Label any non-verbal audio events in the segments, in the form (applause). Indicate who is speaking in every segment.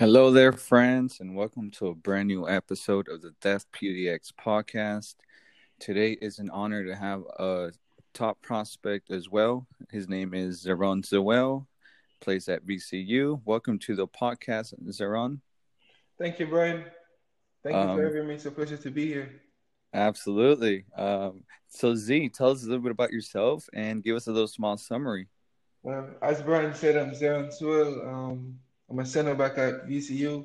Speaker 1: Hello there, friends, and welcome to a brand new episode of the Death PDX podcast. Today is an honor to have a top prospect as well. His name is Zeron Zewel, plays at VCU. Welcome to the podcast, Zeron.
Speaker 2: Thank you, Brian. Thank you for having me. It's a pleasure to be here.
Speaker 1: Absolutely. Um, so, Z, tell us a little bit about yourself and give us a little small summary.
Speaker 2: Well, as Brian said, I'm Zeron Zewel. Um, I'm a center back at VCU,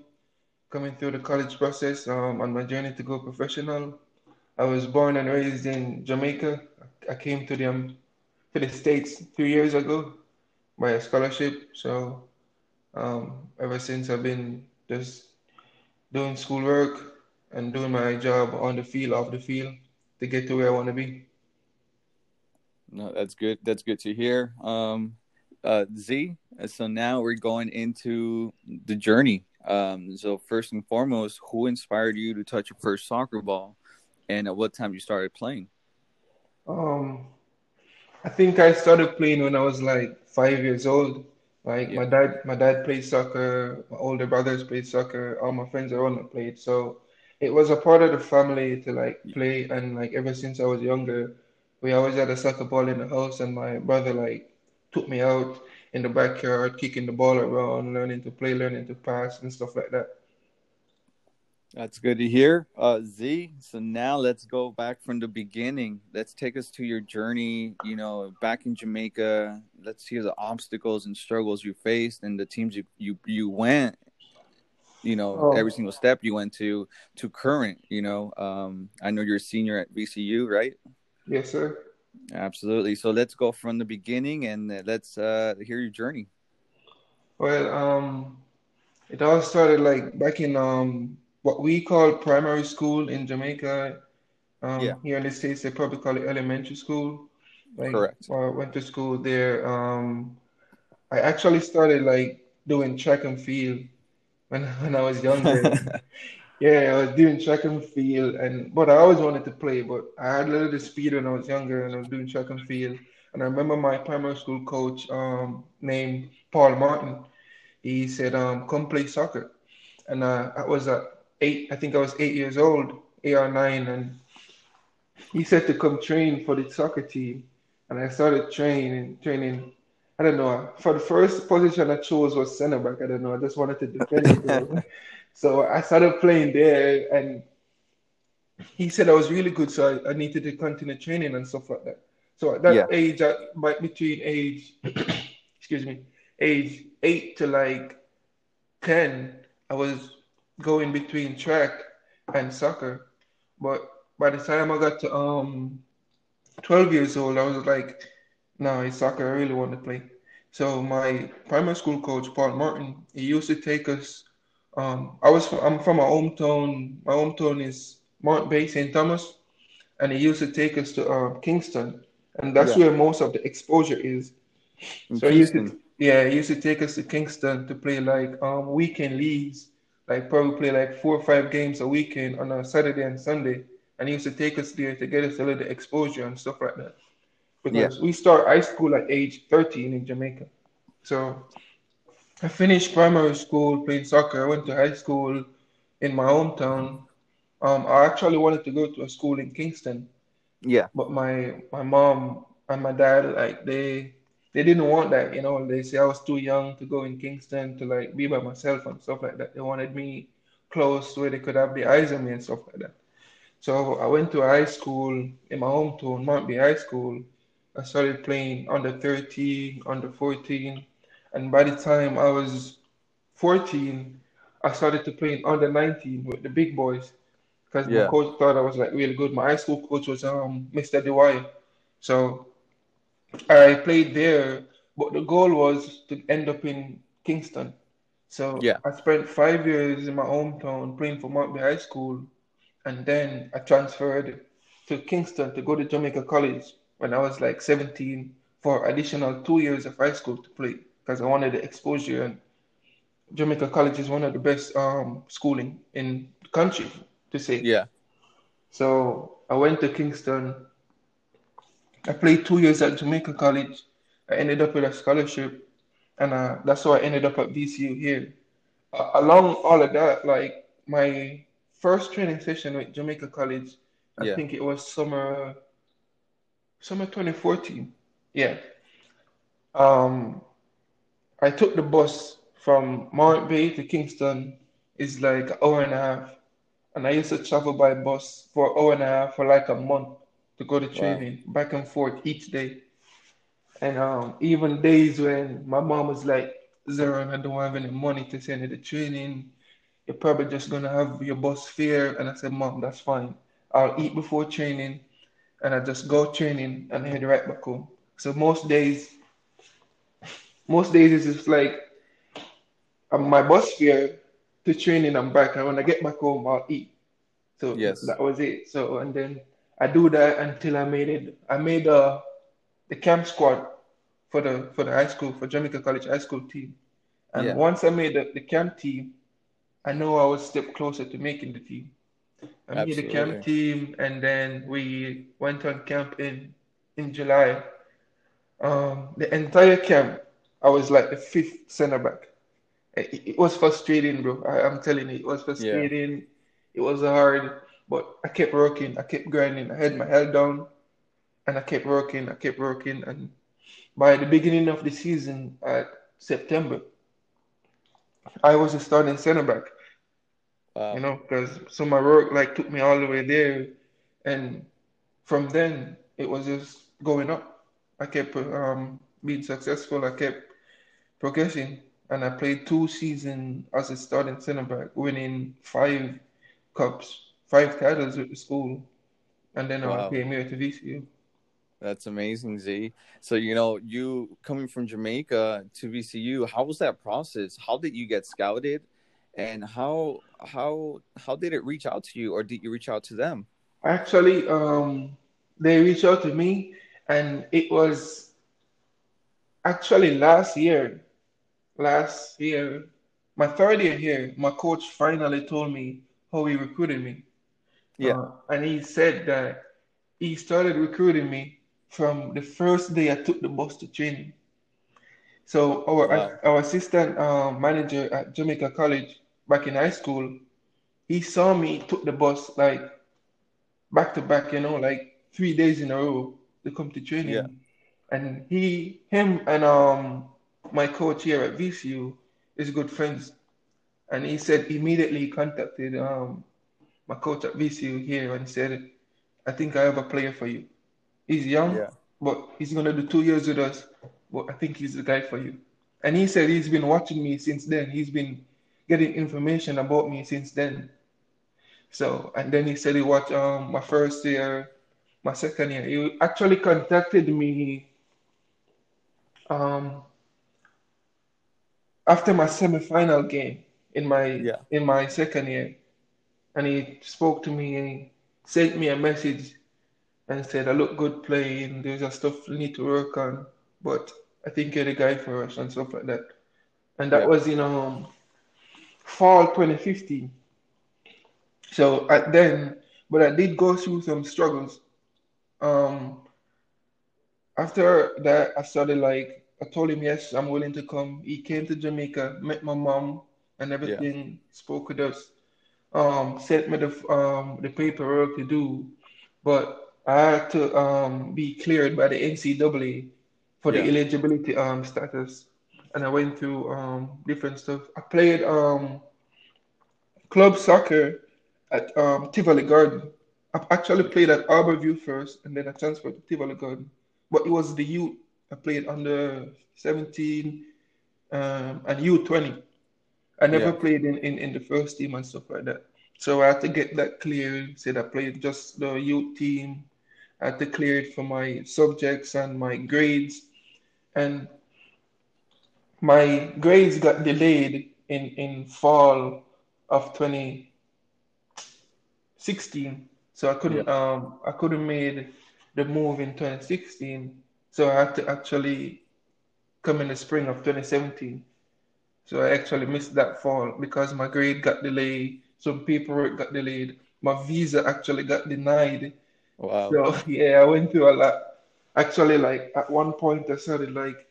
Speaker 2: coming through the college process um, on my journey to go professional. I was born and raised in Jamaica. I came to the um, to the states three years ago by a scholarship. So um, ever since I've been just doing schoolwork and doing my job on the field, off the field, to get to where I want to be.
Speaker 1: No, that's good. That's good to hear. Um, uh, Z. So now we're going into the journey. Um, so first and foremost, who inspired you to touch your first soccer ball, and at what time you started playing?
Speaker 2: Um, I think I started playing when I was like five years old. Like yeah. my dad, my dad played soccer. My older brothers played soccer. All my friends around me played. So it was a part of the family to like play. And like ever since I was younger, we always had a soccer ball in the house. And my brother like took me out in the backyard, kicking the ball around, learning to play, learning to pass, and stuff like that.
Speaker 1: That's good to hear, uh, Z. So now let's go back from the beginning. Let's take us to your journey. You know, back in Jamaica. Let's hear the obstacles and struggles you faced, and the teams you you you went. You know, oh. every single step you went to to current. You know, um, I know you're a senior at VCU, right?
Speaker 2: Yes, sir.
Speaker 1: Absolutely. So let's go from the beginning and let's uh, hear your journey.
Speaker 2: Well, um, it all started like back in um, what we call primary school in Jamaica. Um, yeah. Here in the States, they probably call it elementary school.
Speaker 1: Like, Correct.
Speaker 2: I went to school there. Um, I actually started like doing track and field when, (laughs) when I was younger. (laughs) Yeah, I was doing track and field, and but I always wanted to play. But I had a little speed when I was younger, and I was doing track and field. And I remember my primary school coach, um, named Paul Martin. He said, um, "Come play soccer." And uh, I was at eight. I think I was eight years old, eight or nine, and he said to come train for the soccer team. And I started training, training. I don't know. For the first position I chose was center back. I don't know. I just wanted to defend. (laughs) So I started playing there, and he said I was really good, so I, I needed to continue training and stuff like that. So at that yeah. age, I, between age, (coughs) excuse me, age eight to like ten, I was going between track and soccer. But by the time I got to um twelve years old, I was like, no, it's soccer. I really want to play. So my primary school coach, Paul Martin, he used to take us um, I was I'm from my hometown. My hometown is Morant Bay, St. Thomas, and he used to take us to uh, Kingston, and that's yeah. where most of the exposure is. In so he used to, yeah, he used to take us to Kingston to play like um, weekend leagues, like probably play like four or five games a weekend on a Saturday and Sunday, and he used to take us there to get us a little exposure and stuff like that. Because yeah. we start high school at age 13 in Jamaica, so I finished primary school playing soccer. I went to high school in my hometown. Um, I actually wanted to go to a school in Kingston.
Speaker 1: Yeah.
Speaker 2: But my my mom and my dad like they they didn't want that, you know. They say I was too young to go in Kingston to like be by myself and stuff like that. They wanted me close where they could have the eyes on me and stuff like that. So I went to a high school in my hometown, Morant Bay High School. I started playing under 13, under 14 and by the time I was 14, I started to play in under 19 with the big boys because yeah. my coach thought I was like really good. My high school coach was um Mr. Dewey. So I played there, but the goal was to end up in Kingston. So yeah. I spent five years in my hometown playing for Morant Bay High School, and then I transferred to Kingston to go to Jamaica College when I was like 17 for additional two years of high school to play because I wanted the exposure. And Jamaica College is one of the best um, schooling in the country, to say.
Speaker 1: Yeah.
Speaker 2: So I went to Kingston. I played two years at Jamaica College. I ended up with a scholarship, and uh, that's how I ended up at VCU here. uh, along all of that, like my first training session with Jamaica College, I
Speaker 1: Yeah.
Speaker 2: think it was summer summer 2014. Yeah. Um, I took the bus from Morant Bay to Kingston. It's like an hour and a half. And I used to travel by bus for an hour and a half for like a month to go to
Speaker 1: Wow.
Speaker 2: training, back and forth each day. And um, even days when my mom was like, Zero, I don't have any money to send you to training. You're probably just gonna have your bus fare. And I said, Mom, that's fine. I'll eat before training and I just go training and head right back home. So most days, most days it's just like um, my bus fare to training and back. And when I get back home, I'll eat. So
Speaker 1: Yes.
Speaker 2: that was it. So and then I do that until I made it. I made uh, the camp squad for the for the high school for Jamaica College high school team. And
Speaker 1: Yeah.
Speaker 2: once I made the, the camp team, I know I was a step closer to making the team. I made the camp team, and then we went on camp in in July. Um, the entire camp, I was like the fifth center back. It, it was frustrating, bro. I, I'm telling you, it was
Speaker 1: Yeah.
Speaker 2: frustrating. It was hard, but I kept working. I kept grinding. I had my head down, and I kept working. I kept working, and by the beginning of the season, at September, I was a starting center back. You know, because so my work like took me all the way there, and from then it was just going up. I kept um being successful. I kept progressing, and I played two seasons as a starting center back, winning five cups, five titles with the school, and then I came here to VCU.
Speaker 1: That's amazing, Z. So, you know, you coming from Jamaica to VCU, how was that process? How did you get scouted? And how how how did it reach out to you or did you reach out to them?
Speaker 2: Actually, um, they reached out to me, and it was actually last year. Last year, my third year here, my coach finally told me how he recruited me.
Speaker 1: Yeah.
Speaker 2: Uh, and he said that he started recruiting me from the first day I took the bus to training. So our
Speaker 1: Wow.
Speaker 2: our assistant um, manager at Jamaica College back in high school, he saw me took the bus like back to back, you know, like three days in a row to come to
Speaker 1: Yeah.
Speaker 2: training. And he, him, and um my coach here at VCU is good friends. And he said immediately he contacted um my coach at VCU here and said, I think I have a player for you. He's young,
Speaker 1: Yeah.
Speaker 2: but he's gonna do two years with us. But I think he's the guy for you. And he said he's been watching me since then. He's been getting information about me since then. So, and then he said he watched um my first year, my second year. He actually contacted me um after my semi-final game in my
Speaker 1: Yeah.
Speaker 2: in my second year, and he spoke to me and he sent me a message and said, "I look good playing. There's a stuff we need to work on, but I think you're the guy for us and stuff like that." And that
Speaker 1: Yeah.
Speaker 2: was in um fall 2015. So at then, but I did go through some struggles. Um, after that, I started like I told him yes, I'm willing to come. He came to Jamaica, met my mom and
Speaker 1: Yeah.
Speaker 2: everything, spoke with us, um, sent me the um the paperwork to do, but I had to um be cleared by the NCAA for the
Speaker 1: Yeah.
Speaker 2: eligibility um status, and I went through um different stuff. I played um club soccer at um Tivoli Garden. I actually played at Harbour View first, and then I transferred to Tivoli Garden. But it was the youth. I played under 17 um, and U20. I never
Speaker 1: Yeah.
Speaker 2: played in, in, in the first team and stuff like that. So I had to get that cleared. Said I played just the youth team. I had to clear it for my subjects and my grades. And my grades got delayed in, in fall of 2016. So I couldn't um I couldn't made the move in 2016. So I had to actually come in the spring of 2017. So I actually missed that fall because my grade got delayed, some paperwork got delayed, my visa actually got denied.
Speaker 1: Wow.
Speaker 2: So (laughs) yeah, I went through a lot. Actually, like at one point I started like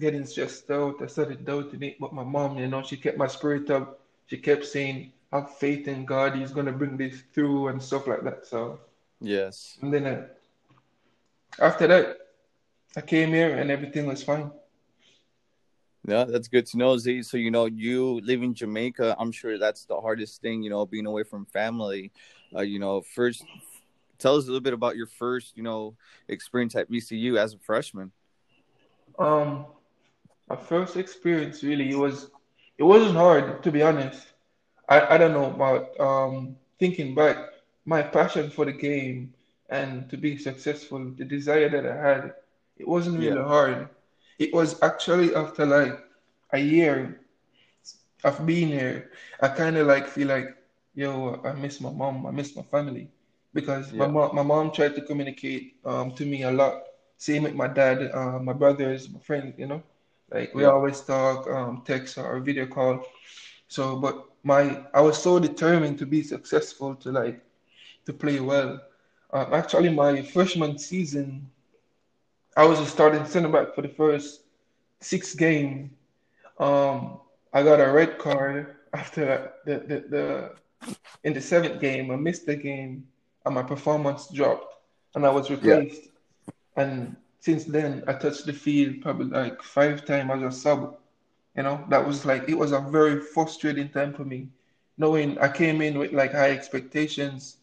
Speaker 2: getting stressed out. I started doubting it, but my mom, you know, she kept my spirit up. She kept saying, "Have faith in God. He's gonna bring this through and stuff like that." So
Speaker 1: yes.
Speaker 2: And then uh, after that, I came here and everything was fine.
Speaker 1: Yeah, that's good to know, Z. So you know, you live in Jamaica. I'm sure that's the hardest thing. You know, being away from family. Uh, you know, first, tell us a little bit about your first, you know, experience at VCU as a freshman.
Speaker 2: Um, my first experience really it was it wasn't hard to be honest. I, I don't know about um thinking back, my passion for the game and to be successful, the desire that I had, it wasn't
Speaker 1: Yeah.
Speaker 2: really hard. It was actually after like a year of being here, I kind of like feel like, yo, I miss my mom, I miss my family, because my mom, my mom tried to communicate um to me a lot. Same with my dad, uh, my brothers, my friends, you know, like we
Speaker 1: Yeah.
Speaker 2: always talk, um, text or video call. So, but my, I was so determined to be successful to like to play well. Um, actually, my freshman season, I was a starting center back for the first six games. Um, I got a red card after the, the, the in the seventh game. I missed the game and my performance dropped and I was
Speaker 1: Yeah.
Speaker 2: replaced. And since then, I touched the field probably like five times as a sub. You know, that was like it was a very frustrating time for me, knowing I came in with like high expectations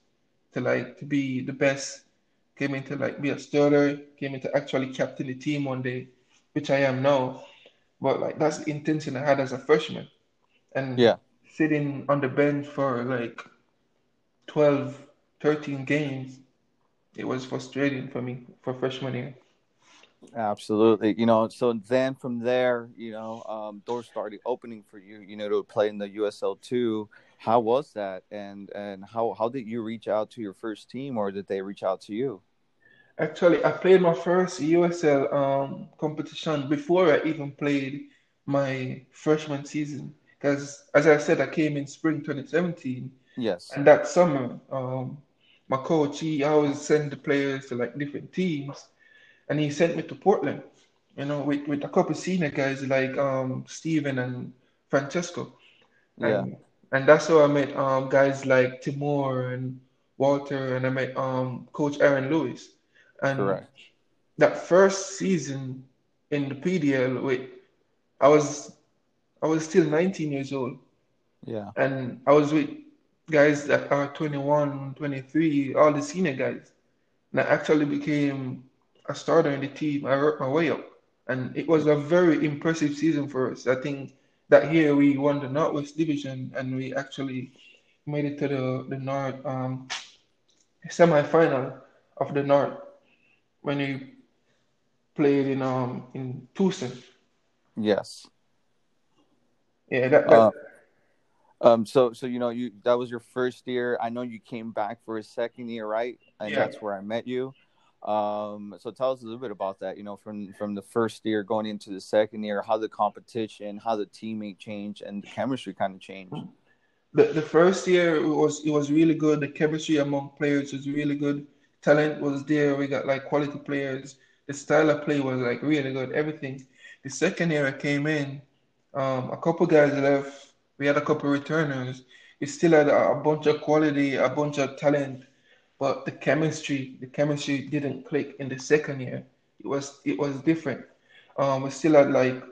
Speaker 2: to like to be the best, came in to like be a starter, came in to actually captain the team one day, which I am now. But like that's the intention I had as a freshman. And
Speaker 1: Yeah.
Speaker 2: sitting on the bench for like 12, 13 games, it was frustrating for me for freshman year.
Speaker 1: Absolutely. You know, so then from there, you know, um, doors started opening for you, you know, to play in the USL two. How was that? And and how how did you reach out to your first team or did they reach out to you?
Speaker 2: Actually, I played my first USL um, competition before I even played my freshman season. Because, as I said, I came in spring 2017,
Speaker 1: Yes.
Speaker 2: and that summer, um, my coach he always send the players to like different teams, and he sent me to Portland. You know, with, with a couple senior guys like um, Steven and Francesco,
Speaker 1: Yeah.
Speaker 2: and and that's how I met um, guys like Timur and Walter, and I met um, Coach Aaron Lewis. And
Speaker 1: Correct.
Speaker 2: that first season in the PDL, with I was I was still 19 years old,
Speaker 1: Yeah.
Speaker 2: and I was with guys that are 21, 23, all the senior guys. And I actually became a starter in the team. I worked my way up, and it was a very impressive season for us. I think that year we won the Northwest Division, and we actually made it to the the North um, semi-final of the North when we played in um in Tucson.
Speaker 1: Yes.
Speaker 2: Yeah, that that
Speaker 1: Uh, um, so, so you know, you that was your first year. I know you came back for a second year, right? And
Speaker 2: yeah.
Speaker 1: that's where I met you. Um, so tell us a little bit about that. You know, from from the first year going into the second year, how the competition, how the teammate changed, and the chemistry kind of changed.
Speaker 2: The the first year it was it was really good. The chemistry among players was really good. Talent was there. We got like quality players. The style of play was like really good. Everything. The second year I came in, um, a couple guys left. We had a couple returners. We still had a, a bunch of quality, a bunch of talent, but the chemistry, the chemistry didn't click in the second year. It was it was different. Um, we still had like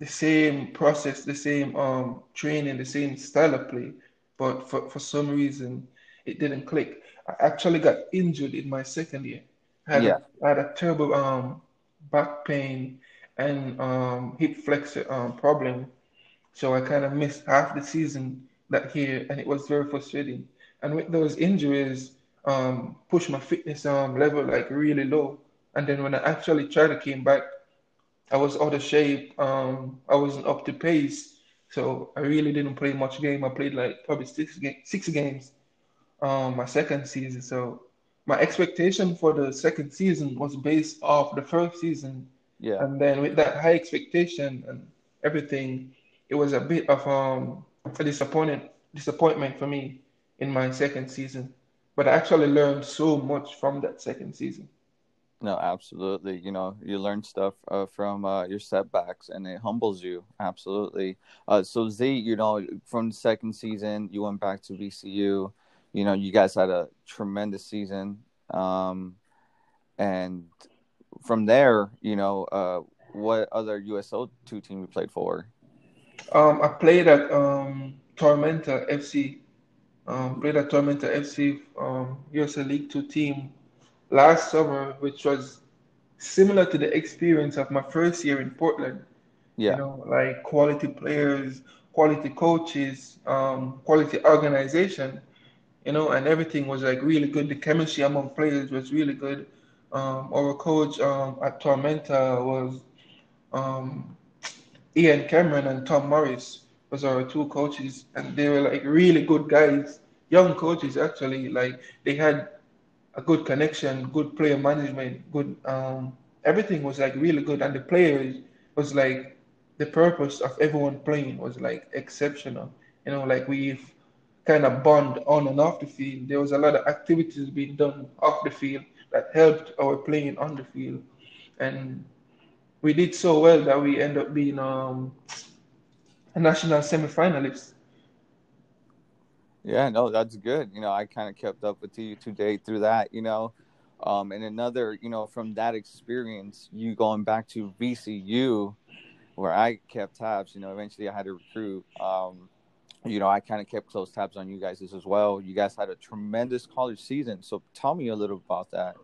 Speaker 2: the same process, the same um training, the same style of play, but for, for some reason it didn't click. I actually got injured in my second year. I had a
Speaker 1: Yeah.
Speaker 2: I had a terrible um back pain and um hip flexor um problem so I kind of missed half the season that year, and it was very frustrating. And with those injuries, um, pushed my fitness um level like really low. And then when I actually tried to came back, I was out of shape. Um, I wasn't up to pace, so I really didn't play much game. I played like probably six ga- six games um my second season. So my expectation for the second season was based off the first season
Speaker 1: Yeah.
Speaker 2: and then with that high expectation and everything, it was a bit of um, a disappointment disappointment for me in my second season. But I actually learned so much from that second season.
Speaker 1: No, absolutely. You know, you learn stuff uh, from uh, your setbacks, and it humbles you. Absolutely. Uh, so Z, you know, from the second season, you went back to VCU. You know, you guys had a tremendous season, um, and from there, you know, uh, what other USL two team you played for?
Speaker 2: Um, I played at um, Tormenta FC. Um, played at Tormenta FC, um, USL League Two team last summer, which was similar to the experience of my first year in Portland.
Speaker 1: Yeah.
Speaker 2: You know, like quality players, quality coaches, um, quality organization, you know, and everything was like really good. The chemistry among players was really good. Um, our coach um, at Tormenta was um, Ian Cameron and Tom Morris was our two coaches, and they were like really good guys, young coaches actually. Like they had a good connection, good player management, good um, everything was like really good, and the players was like the purpose of everyone playing was like exceptional. You know, like we've kind of bond on and off the field. There was a lot of activities being done off the field that helped our playing on the field, and we did so well that we end up being um, a national semi-finalist.
Speaker 1: Yeah, no, that's good. You know, I kind of kept up with you today through that. You know, um, and another, you know, from that experience, you going back to VCU, where I kept tabs. You know, eventually I had to recruit. Um, you know, I kind of kept close tabs on you guys as well. You guys had a tremendous college season. So tell me a little about that.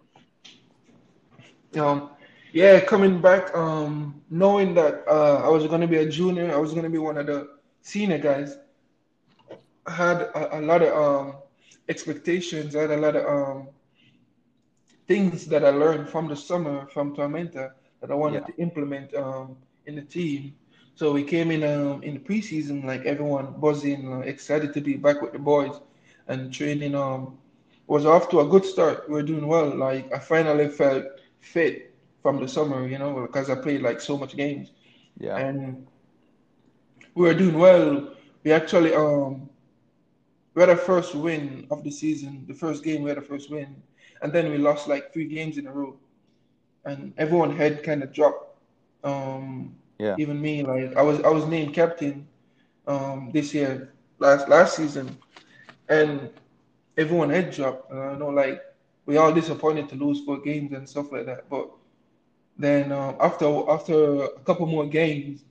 Speaker 2: Um, yeah, coming back, um, knowing that uh, I was going to be a junior, I was going to be one of the senior guys. I had a, a lot of um, expectations. I had a lot of um, things that I learned from the summer from Tormenta that I wanted
Speaker 1: Yeah.
Speaker 2: to implement um, in the team. So we came in um, in the preseason, like everyone buzzing, uh, excited to be back with the boys, and training um, was off to a good start. We are doing well. Like I finally felt fit from the summer, you know, because I played like so much games,
Speaker 1: Yeah.
Speaker 2: and we were doing well. We actually um we had our first win of the season. The first game we had a first win, and then we lost like three games in a row, and everyone head kind of dropped. Um,
Speaker 1: Yeah.
Speaker 2: even me, like I was I was named captain um this year last last season, and everyone head dropped. And I know like we all disappointed to lose four games and stuff like that, but then um, after after a couple more games,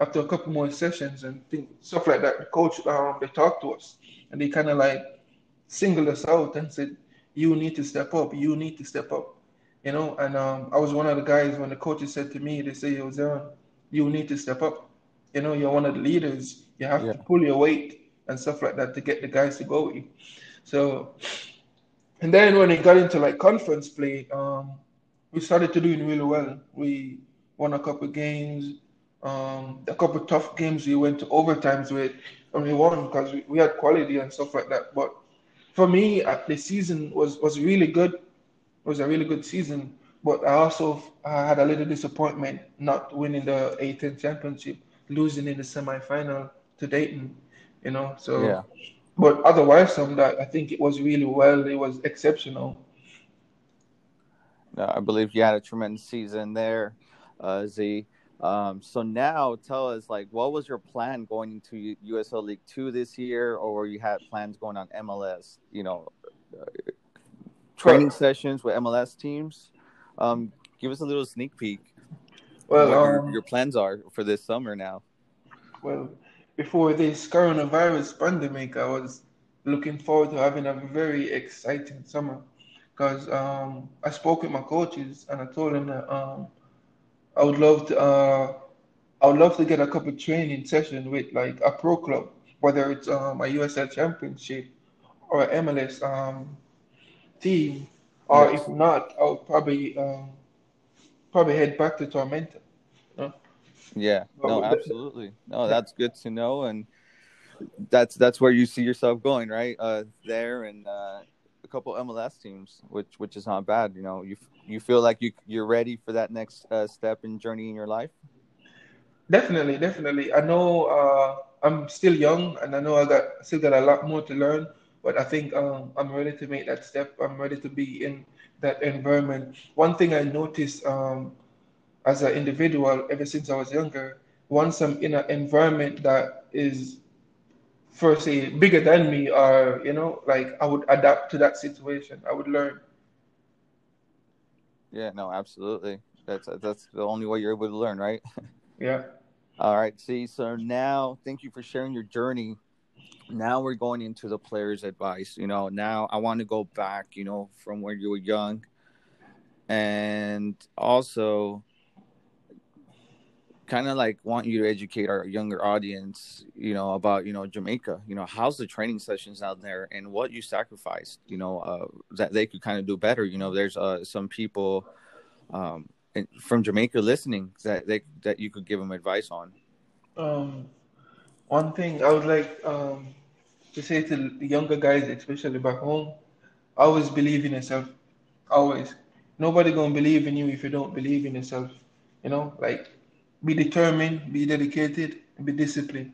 Speaker 2: after a couple more sessions and things, stuff like that, the coach um, they talked to us and they kind of like singled us out and said, "You need to step up. You need to step up." You know, and um, I was one of the guys when the coaches said to me, they say, "Yo, Zeron, you need to step up. You know, you're one of the leaders. You have
Speaker 1: Yeah.
Speaker 2: to pull your weight and stuff like that to get the guys to go with you." So, and then when it got into like conference play, um, we started to doing really well. We won a couple games, um, a couple tough games we went to overtimes with, and we won because we, we had quality and stuff like that. But for me, uh, the season was was really good. It was a really good season. But I also had a little disappointment not winning the A10 championship, losing in the semifinal to Dayton. You know, so.
Speaker 1: Yeah.
Speaker 2: But otherwise, from that, I think it was really well. It was exceptional.
Speaker 1: No, I believe you had a tremendous season there, uh, Z. Um, so now tell us, like, what was your plan going into USL League Two this year, or you had plans going on MLS? You know, uh, training sessions with MLS teams. Um, give us a little sneak peek.
Speaker 2: Well,
Speaker 1: what your,
Speaker 2: um,
Speaker 1: your plans are for this summer now.
Speaker 2: Well, before this coronavirus pandemic, I was looking forward to having a very exciting summer because um, I spoke with my coaches and I told them that um, I would love to uh, I would love to get a couple training session with like a pro club, whether it's um, a USL Championship or a MLS um, team, or
Speaker 1: Yes.
Speaker 2: if not, I would probably um, probably head back to Tormenta. you?
Speaker 1: Yeah,
Speaker 2: But
Speaker 1: no, absolutely. No, that's good to know, and that's that's where you see yourself going, right? Uh, there and uh, a couple MLS teams, which which is not bad. You know, you you feel like you you're ready for that next uh, step and journey in your life.
Speaker 2: Definitely, definitely. I know uh, I'm still young, and I know I got still got a lot more to learn. But I think um, I'm ready to make that step. I'm ready to be in that environment. One thing I noticed um, as an individual ever since I was younger, once I'm in an environment that is first say bigger than me or you know like i would adapt to that situation i would learn
Speaker 1: yeah no absolutely that's that's the only way you're able to learn right (laughs)
Speaker 2: yeah
Speaker 1: all right see so now thank you for sharing your journey now we're going into the player's advice you know now i want to go back you know from when you were young and also kind of like want you to educate our younger audience, you know, about you know Jamaica. You know, how's the training sessions out there, and what you sacrificed, you know, uh, that they could kind of do better. You know, there's uh, some people um, from Jamaica listening that they that you could give them advice on.
Speaker 2: Um, one thing I would like um, to say to the younger guys, especially back home, always believe in yourself. Always. Nobody gonna believe in you if you don't believe in yourself. You know, like be determined, be dedicated, be disciplined.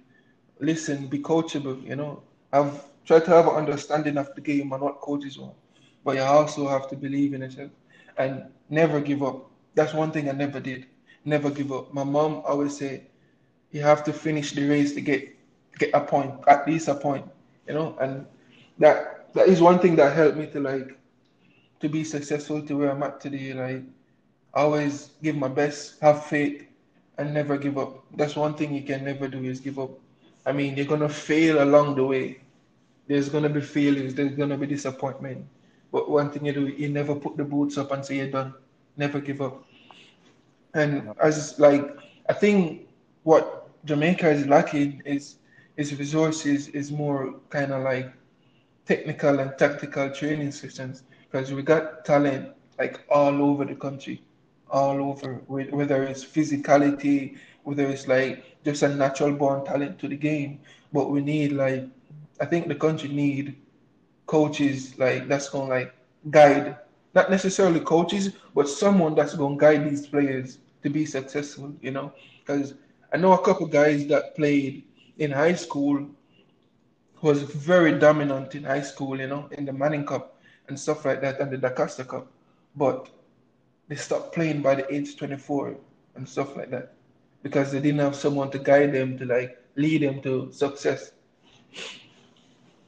Speaker 2: Listen, be coachable. You know, I've tried to have an understanding of the game and what coaches want, but you also have to believe in yourself and never give up. That's one thing I never did. Never give up. My mom always said, you have to finish the race to get get a point, at least a point. You know, and that that is one thing that helped me to like to be successful to where I'm at today. Like always give my best, have faith, and never give up. That's one thing you can never do is give up. I mean, you're gonna fail along the way. There's gonna be failures. There's gonna be disappointment. But one thing you do, you never put the boots up and say you're done. Never give up. And as like, I think what Jamaica is lacking is is resources, is more kind of like technical and tactical training systems because we got talent like all over the country all over, whether it's physicality, whether it's like just a natural born talent to the game. But we need like, I think the country need coaches like that's gonna like guide, not necessarily coaches, but someone that's gonna guide these players to be successful. You know, because I know a couple guys that played in high school was very dominant in high school, you know, in the Manning Cup and stuff like that, and the DaCosta Cup. But they stopped playing by the age 24 and stuff like that because they didn't have someone to guide them to like lead them to success.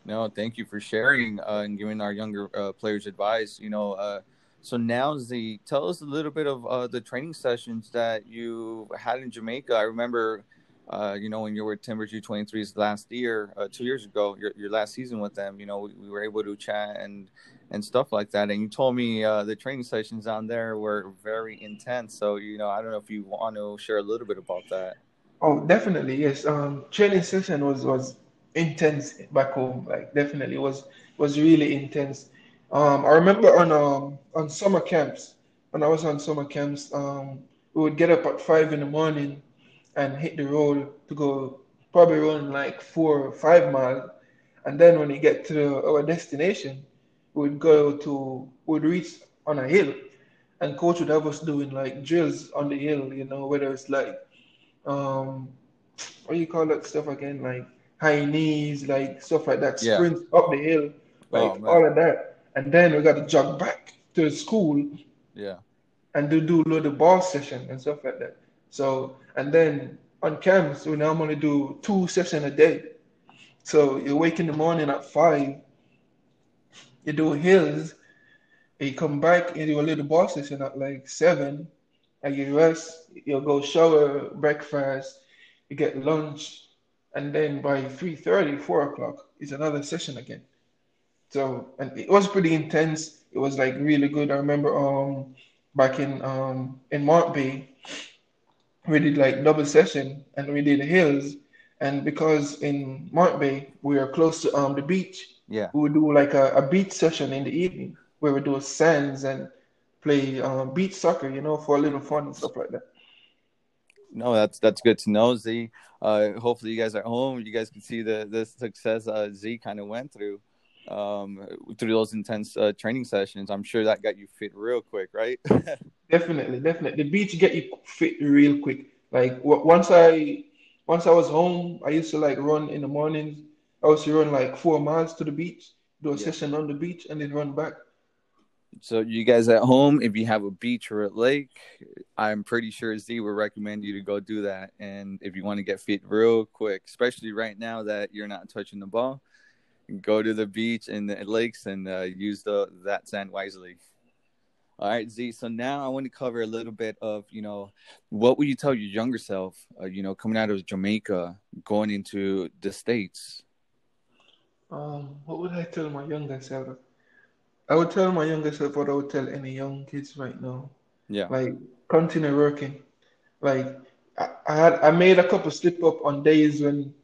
Speaker 1: No, thank you for sharing uh, and giving our younger uh, players advice. You know, uh, so now Z, tell us a little bit of uh, the training sessions that you had in Jamaica. I remember, uh, you know, when you were at Timbers U23s last year, uh, two years ago, your, your last season with them. You know, we, we were able to chat and and stuff like that. And you told me uh, the training sessions on there were very intense. So you know, I don't know if you want to share a little bit about that.
Speaker 2: Oh, definitely yes. Um, training session was was intense back home. Like definitely it was was really intense. Um, I remember on um on summer camps when I was on summer camps, um, we would get up at five in the morning and hit the road to go probably run like four or five miles. And then when we get to our destination, we'd go to we'd reach on a hill and coach would have us doing like drills on the hill, you know, whether it's like um what do you call that stuff again? Like high knees, like stuff like that, yeah. sprint up the hill, like oh, all of that. And then we got to jog back to the school.
Speaker 1: Yeah.
Speaker 2: And do do load the ball session and stuff like that. So and then on camps we normally do two sessions a day. So you wake in the morning at five you do hills, you come back do a little ball session at like seven, and you rest, you'll go shower, breakfast, you get lunch, and then by 3.30, 4 o'clock, it's another session again. So, and it was pretty intense. It was like really good. I remember um back in um in Morant Bay, we did like double session and we did hills. And because in Morant Bay we are close to um the beach,
Speaker 1: yeah.
Speaker 2: We would do like a, a beach session in the evening where we do sands and play um, beach soccer, you know, for a little fun and stuff like that.
Speaker 1: No, that's that's good to know, Z. Uh, hopefully, you guys are home. You guys can see the the success uh, Z kind of went through um, through those intense uh, training sessions. I'm sure that got you fit real quick, right? (laughs)
Speaker 2: definitely, definitely. The beach get you fit real quick. Like once I once I was home, I used to like run in the mornings I was to run like four miles to the beach do a yeah. session on the beach, and then run back.
Speaker 1: So you guys at home, if you have a beach or a lake, I'm pretty sure Z would recommend you to go do that. And if you want to get fit real quick, especially right now that you're not touching the ball, go to the beach and the lakes and uh, use the that sand wisely. All right, Z. So now I want to cover a little bit of, you know, what would you tell your younger self, uh, you know, coming out of Jamaica, going into the States?
Speaker 2: Um, what would I tell my younger self? I would tell my younger self what I would tell any young kids right now.
Speaker 1: Yeah.
Speaker 2: Like continue working. Like I, I had I made a couple slip up on days when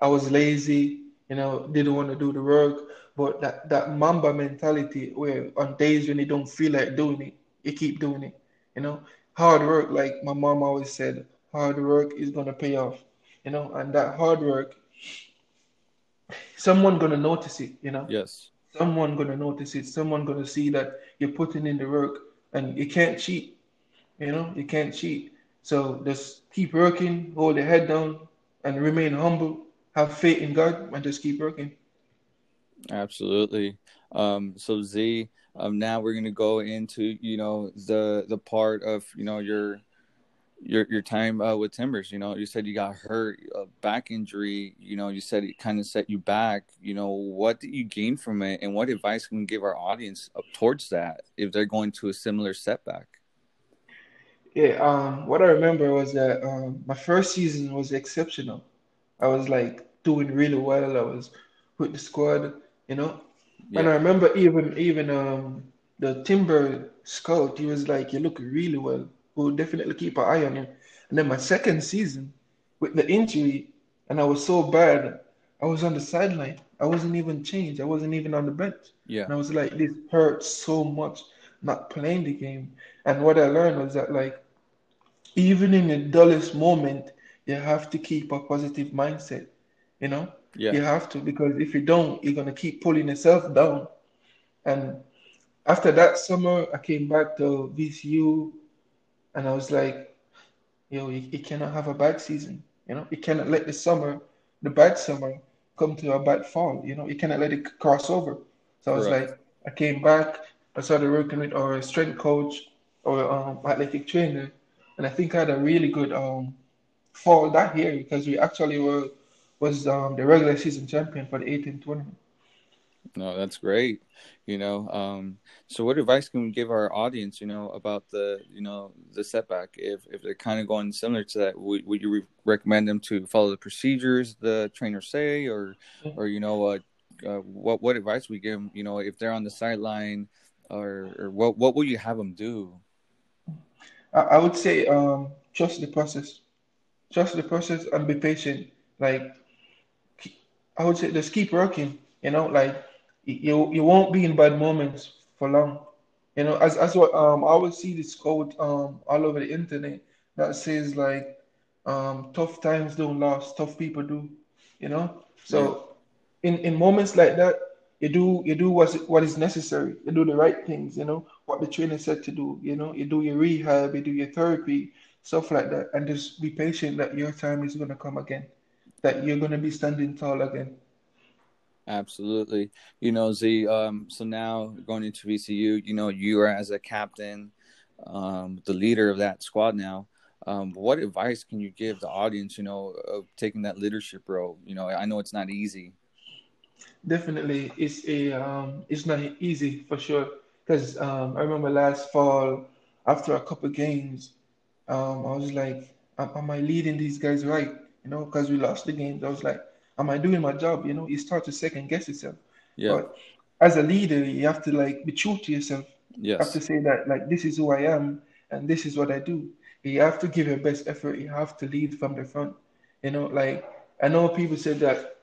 Speaker 2: I was lazy, you know, didn't want to do the work. But that, that Mamba mentality where on days when you don't feel like doing it, you keep doing it. You know, hard work, like my mom always said, hard work is gonna pay off. You know, and that hard work, someone gonna notice it. You know.
Speaker 1: Yes.
Speaker 2: Someone gonna notice it. Someone gonna see that you're putting in the work, and you can't cheat. You know, you can't cheat. So just keep working, hold your head down, and remain humble. Have faith in God, and just keep working.
Speaker 1: Absolutely. Um, so Z, um, now we're gonna go into you know the the part of you know your your your time uh, with Timbers. You know, you said you got hurt, a back injury. You know, you said it kind of set you back. You know, what did you gain from it, and what advice can we give our audience up towards that if they're going to a similar setback?
Speaker 2: Yeah, um, what I remember was that um, my first season was exceptional. I was like doing really well. I was with the squad you know. Yeah. And I remember even even um the Timber scout, he was like, "You look really well. We'll definitely keep an eye on you." And then my second season, with the injury, and I was so bad, I was on the sideline. I wasn't even changed. I wasn't even on the bench.
Speaker 1: Yeah.
Speaker 2: And I was like, this hurts so much not playing the game. And what I learned was that like even in the dullest moment, you have to keep a positive mindset, you know?
Speaker 1: Yeah.
Speaker 2: You have to because if you don't, you're gonna keep pulling yourself down. And after that summer, I came back to VCU, and I was like, yo, you, you cannot have a bad season. You know, you cannot let the summer, the bad summer, come to a bad fall. You know, you cannot let it cross over. So I was Correct. like, I came back, I started working with our strength coach or um, athletic trainer, and I think I had a really good um, fall that year because we actually were was um, the regular season champion for the A10 tournament.
Speaker 1: No, that's great. You know, um, so what advice can we give our audience? You know, about the you know the setback if if they're kind of going similar to that, would, would you re- recommend them to follow the procedures the trainers say, or mm-hmm. or you know uh, uh, what what advice we give them? You know, if they're on the sideline, or or what what will you have them do?
Speaker 2: I, I would say um, trust the process, trust the process, and be patient. Like I would say just keep working. You know, like you you won't be in bad moments for long. You know, as as what um I always see this quote um all over the internet that says like um tough times don't last, tough people do. You know, so yeah. in in moments like that, you do you do what's what is necessary. You do the right things. You know what the trainer said to do. You know, you do your rehab, you do your therapy, stuff like that, and just be patient that your time is gonna come again that you're going to be standing tall again.
Speaker 1: Absolutely. You know, Z, um, so now going into VCU, you know, you are as a captain, um, the leader of that squad now. Um, what advice can you give the audience, you know, of taking that leadership role? You know, I know it's not easy.
Speaker 2: Definitely, it's a um, it's not easy for sure. Because um, I remember last fall, after a couple games, um, I was like, am I leading these guys right? You know, because we lost the game. I was like, am I doing my job? You know, you start to second guess yourself.
Speaker 1: Yeah. But
Speaker 2: as a leader, you have to like be true to yourself.
Speaker 1: Yes.
Speaker 2: You have to say that like this is who I am and this is what I do. You have to give your best effort. You have to lead from the front. You know, like I know people said that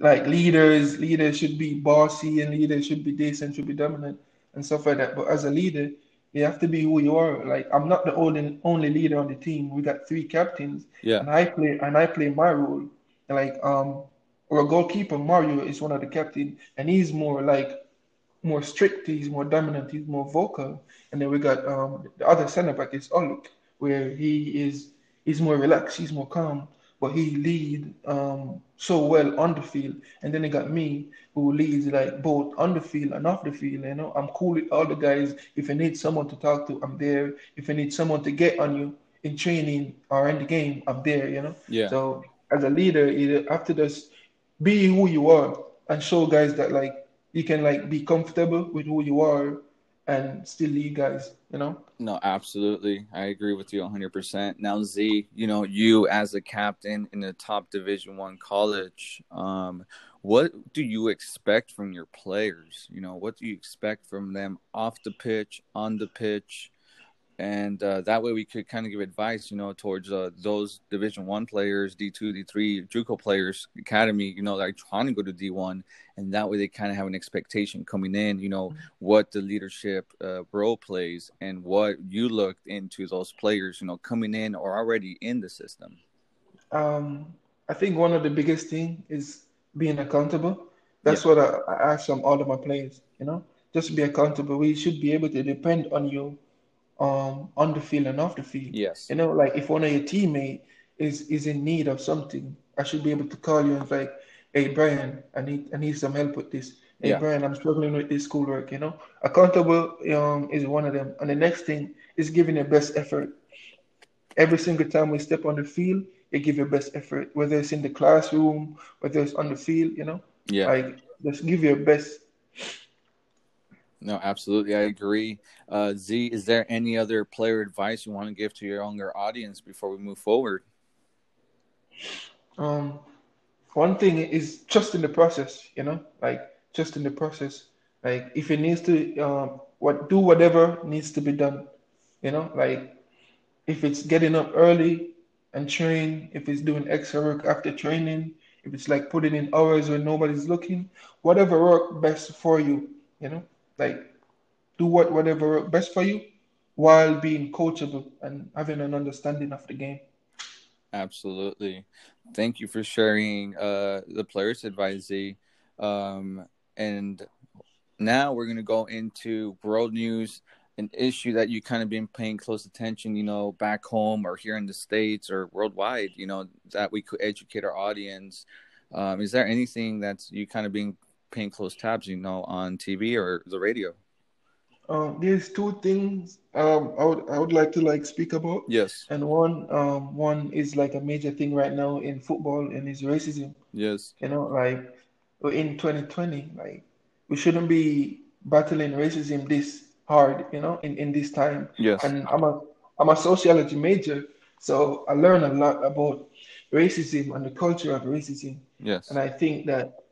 Speaker 2: like leaders, leaders should be bossy and leaders should be decent, should be dominant and stuff like that. But as a leader, you have to be who you are. Like I'm not the only only leader on the team. We got three captains.
Speaker 1: Yeah.
Speaker 2: And I play and I play my role. Like um our goalkeeper Mario is one of the captain and he's more like more strict, he's more dominant, he's more vocal. And then we got um the other center back is Oluk, where he is he's more relaxed, he's more calm. but he lead um, so well on the field. And then they got me who leads like both on the field and off the field. You know, I'm cool with all the guys. If I need someone to talk to, I'm there. If I need someone to get on you in training or in the game, I'm there. You know.
Speaker 1: Yeah.
Speaker 2: So as a leader, you have to just be who you are and show guys that like you can like be comfortable with who you are and still lead guys. You know.
Speaker 1: No, absolutely. I agree with you 100%. Now, Z, you know, you as a captain in a top Division 1 college, um what do you expect from your players? You know, what do you expect from them off the pitch, on the pitch? And uh, that way we could kind of give advice, you know, towards uh, those Division One players, D two, D three, JUCO players, academy, you know, like trying to go to D one, and that way they kind of have an expectation coming in, you know, what the leadership uh, role plays and what you looked into those players, you know, coming in or already in the system.
Speaker 2: Um, I think one of the biggest thing is being accountable. That's yeah. what I, I ask from all of my players, you know, just be accountable. We should be able to depend on you um on the field and off the field.
Speaker 1: Yes.
Speaker 2: You know, like if one of your teammate is is in need of something, I should be able to call you and like, hey Brian, I need I need some help with this. Hey yeah. Brian, I'm struggling with this schoolwork, you know. Accountable um is one of them. And the next thing is giving your best effort. Every single time we step on the field, you give your best effort, whether it's in the classroom, whether it's on the field, you know.
Speaker 1: Yeah.
Speaker 2: Like just give your best
Speaker 1: no, absolutely. I agree. Uh, Z, is there any other player advice you want to give to your younger audience before we move forward?
Speaker 2: Um, one thing is just in the process, you know, like just in the process. Like if it needs to, um, what do whatever needs to be done, you know, like if it's getting up early and train, if it's doing extra work after training, if it's like putting in hours when nobody's looking, whatever work best for you, you know like do what whatever best for you while being coachable and having an understanding of the game.
Speaker 1: Absolutely. Thank you for sharing uh, the players' advice, um, and now we're going to go into world news, an issue that you kind of been paying close attention, you know, back home or here in the States or worldwide, you know, that we could educate our audience. Um, is there anything that's you kind of being paying close tabs, you know, on TV or the radio?
Speaker 2: Um, there's two things um, I would I would like to like speak about.
Speaker 1: Yes.
Speaker 2: And one um one is like a major thing right now in football and is racism.
Speaker 1: Yes.
Speaker 2: You know, like in 2020, like we shouldn't be battling racism this hard, you know, in, in this time.
Speaker 1: Yes.
Speaker 2: And I'm a I'm a sociology major, so I learn a lot about racism and the culture of racism.
Speaker 1: Yes.
Speaker 2: And I think that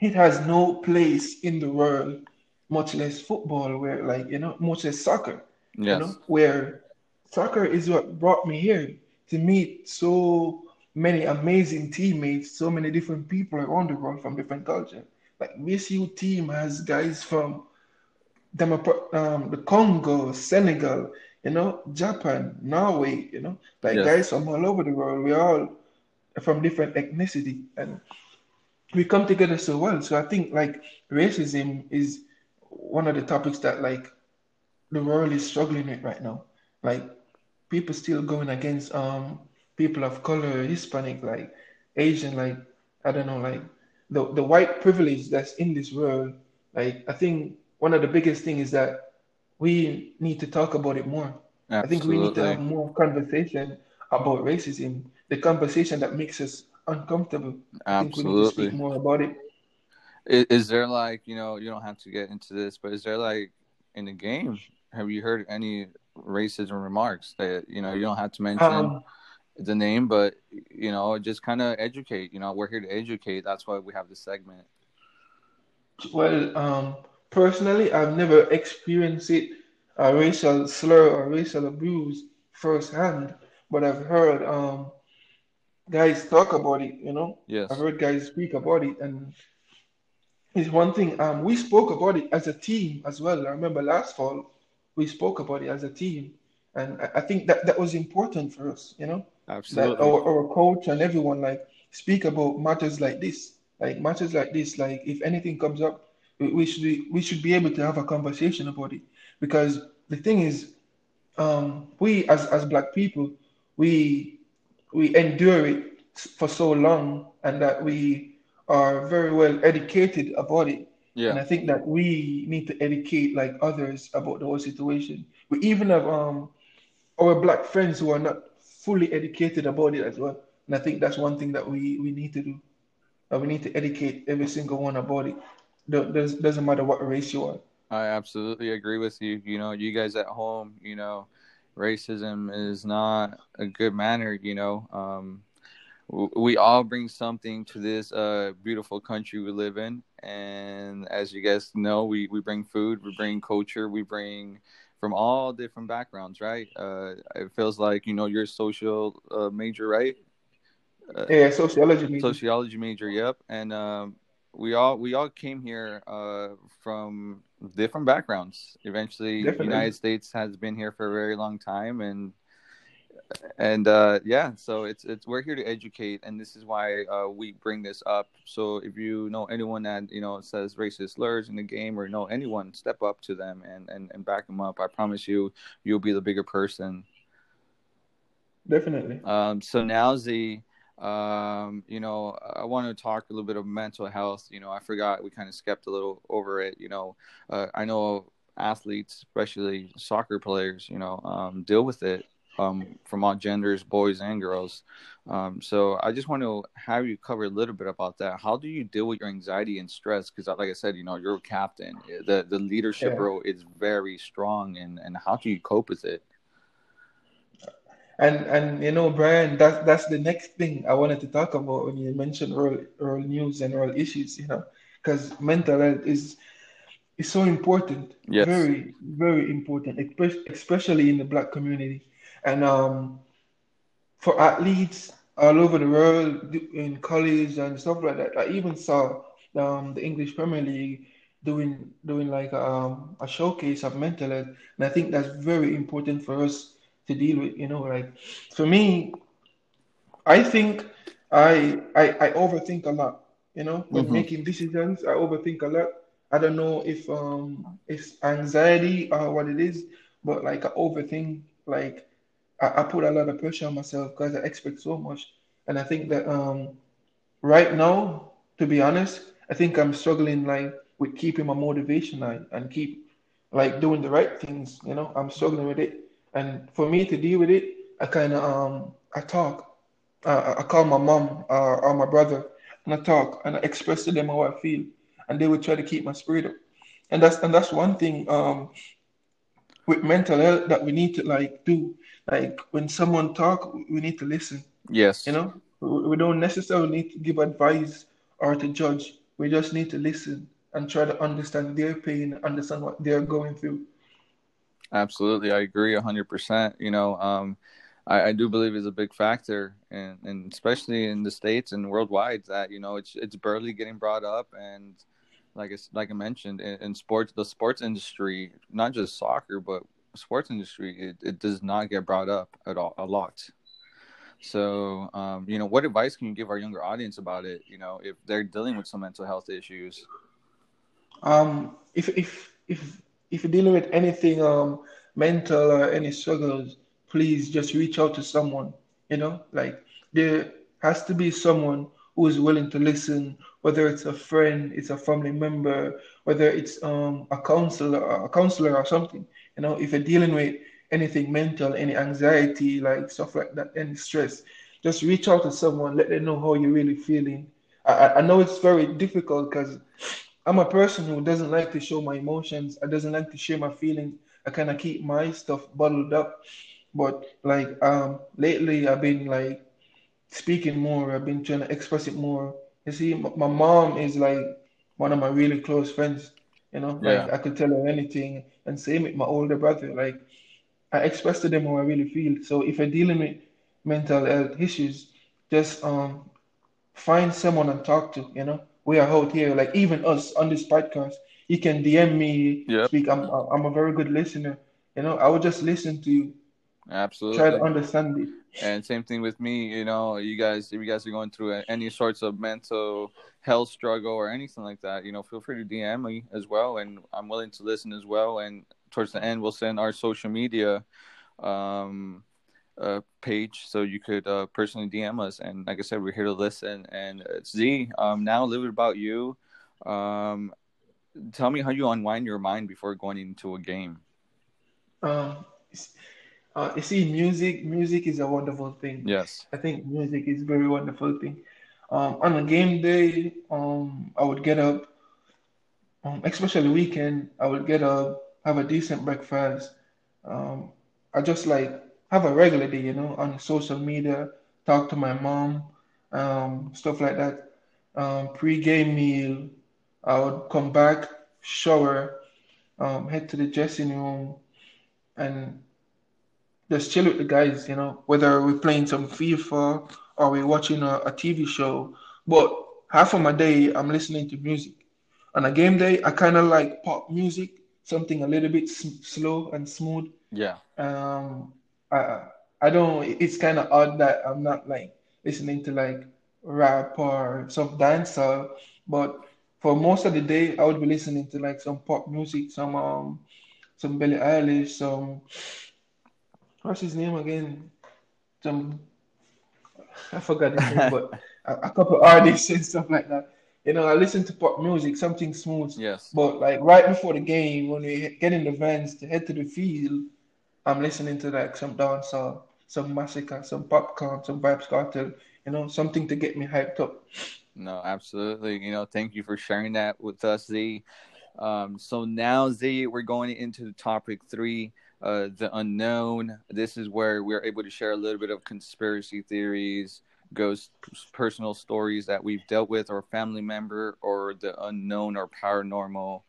Speaker 2: it has no place in the world, much less football, where like you know, much less soccer.
Speaker 1: Yes.
Speaker 2: You know, where soccer is what brought me here to meet so many amazing teammates, so many different people around the world from different cultures. Like VCU team has guys from um, the Congo, Senegal, you know, Japan, Norway, you know, like yes. guys from all over the world. We're all from different ethnicity, and we come together so well. So I think like racism is one of the topics that like the world is struggling with right now. Like people still going against um people of color, Hispanic, like Asian, like I don't know, like the the white privilege that's in this world. Like I think one of the biggest thing is that we need to talk about it more. Absolutely. I think we need to have more conversation about racism, the conversation that makes us uncomfortable.
Speaker 1: Absolutely.
Speaker 2: speak more about it.
Speaker 1: Is, is, there like you know you don't have to get into this, but is there like in the game? Have you heard any racism remarks that you know you don't have to mention um, the name, but you know just kind of educate. You know we're here to educate. That's why we have this segment.
Speaker 2: Well, um, personally, I've never experienced it, a racial slur or racial abuse firsthand, but I've heard um, guys talk about it, you know.
Speaker 1: Yes.
Speaker 2: I've heard guys speak about it, and it's one thing. Um, we spoke about it as a team as well. I remember last fall we spoke about it as a team, and I, I think that that was important for us, you know.
Speaker 1: Absolutely.
Speaker 2: That our, our coach and everyone like speak about matters like this, like matters like this. Like if anything comes up, we, we should be, we should be able to have a conversation about it because the thing is, um, we as as black people, we we endure it for so long and that we are very well educated about it.
Speaker 1: Yeah.
Speaker 2: And I think that we need to educate like others about the whole situation. We even have um our black friends who are not fully educated about it as well. And I think that's one thing that we, we need to do. Uh, we need to educate every single one about it. Does, doesn't matter what race you are.
Speaker 1: I absolutely agree with you. You know, you guys at home, you know, racism is not a good manner, you know. Um, we all bring something to this uh, beautiful country we live in. And as you guys know, we, we bring food, we bring culture, we bring from all different backgrounds, right? Uh, it feels like, you know, you're a social uh, major, right?
Speaker 2: Uh, yeah, sociology major.
Speaker 1: Sociology major, yep. And um, we all we all came here uh, from different backgrounds. Eventually, the United States has been here for a very long time, and and uh, yeah, so it's it's we're here to educate, and this is why uh, we bring this up. So if you know anyone that you know says racist slurs in the game, or know anyone, step up to them and and and back them up. I promise you, you'll be the bigger person.
Speaker 2: Definitely.
Speaker 1: Um. So now the um, you know, I want to talk a little bit of mental health. You know, I forgot we kind of skipped a little over it. You know, uh, I know athletes, especially soccer players, you know, um, deal with it um, from all genders, boys and girls. Um, so I just want to have you cover a little bit about that. How do you deal with your anxiety and stress? Because, like I said, you know, you're a captain. The the leadership yeah. role is very strong, and and how do you cope with it?
Speaker 2: And and you know, Brian, that's that's the next thing I wanted to talk about when you mentioned world world news and world issues. You know, because mental health is is so important.
Speaker 1: Yes.
Speaker 2: Very very important, especially in the Black community, and um, for athletes all over the world in college and stuff like that. I even saw um, the English Premier League doing doing like um, a showcase of mental health, and I think that's very important for us to deal with. You know, like for me, I think I I, I overthink a lot. You know, when mm-hmm. making decisions, I overthink a lot. I don't know if um it's anxiety or what it is, but like I overthink. Like I, I put a lot of pressure on myself because I expect so much, and I think that um right now, to be honest, I think I'm struggling like with keeping my motivation and, and keep like doing the right things. You know, I'm struggling with it. And for me to deal with it, I kind of um I talk. Uh, I call my mom uh, or my brother and I talk and I express to them how I feel, and they would try to keep my spirit up. And that's and that's one thing um with mental health that we need to like do. Like when someone talk, we need to listen.
Speaker 1: Yes.
Speaker 2: You know, we don't necessarily need to give advice or to judge. We just need to listen and try to understand their pain, understand what they're going through.
Speaker 1: Absolutely, I agree hundred percent. You know, um, I, I, do believe is a big factor, and, and especially in the states and worldwide, that you know it's it's barely getting brought up, and like it's like I mentioned in, in sports, the sports industry, not just soccer, but sports industry, it, it does not get brought up at all a lot. So, um, you know, what advice can you give our younger audience about it? You know, if they're dealing with some mental health issues.
Speaker 2: Um, if if if if you're dealing with anything um mental or any struggles, please just reach out to someone. You know, like there has to be someone who is willing to listen, whether it's a friend, it's a family member, whether it's um a counselor, a counselor or something. You know, if you're dealing with anything mental, any anxiety, like stuff like that, any stress, just reach out to someone, let them know how you're really feeling. I, I know it's very difficult because I'm a person who doesn't like to show my emotions. I doesn't like to share my feelings. I kind of keep my stuff bottled up. But like um lately, I've been like speaking more. I've been trying to express it more. You see, my mom is like one of my really close friends. You know, yeah. like I could tell her anything, and same with my older brother. Like I express to them how I really feel. So if you're dealing with mental health issues, just um find someone and talk to. You know, we are out here, like even us on this podcast, you can DM me,
Speaker 1: yep.
Speaker 2: speak. I'm I'm a very good listener. You know, I would just listen to you.
Speaker 1: Absolutely.
Speaker 2: Try to understand it.
Speaker 1: And same thing with me. You know, you guys, if you guys are going through any sorts of mental health struggle or anything like that, you know, feel free to DM me as well, and I'm willing to listen as well. And towards the end, we'll send our social media um, uh, page so you could uh, personally DM us. And like I said, we're here to listen. And uh, Z, um, now a little bit about you. Um, tell me how you unwind your mind before going into a game.
Speaker 2: Um, uh, you see, music music is a wonderful thing.
Speaker 1: Yes.
Speaker 2: I think music is a very wonderful thing. Um, on a game day, um, I would get up, um, especially weekend. I would get up, have a decent breakfast. Um, I just like have a regular day, you know, on social media, talk to my mom, um, stuff like that. Um, pre-game meal, I would come back, shower, um, head to the dressing room, and just chill with the guys, you know, whether we're playing some FIFA or we're watching a, a TV show. But half of my day, I'm listening to music. On a game day, I kind of like pop music, something a little bit s- slow and smooth.
Speaker 1: Yeah.
Speaker 2: Um, I I don't. It's kind of odd that I'm not like listening to like rap or some dancehall, but for most of the day, I would be listening to like some pop music, some um, some Billie Eilish, some what's his name again? Some I forgot his name, but (laughs) a, a couple artists and stuff like that. You know, I listen to pop music, something smooth.
Speaker 1: Yes.
Speaker 2: But like right before the game, when we get in the vans to head to the field, I'm listening to like some dancehall, some Masicka, some Popcaan, some Vybz Kartel. You know, something to get me hyped up.
Speaker 1: No, absolutely. You know, thank you for sharing that with us, Z. Um, so now, Z, we're going into topic three, uh, the unknown. This is where we're able to share a little bit of conspiracy theories, ghost personal stories that we've dealt with, or family member, or the unknown or paranormal.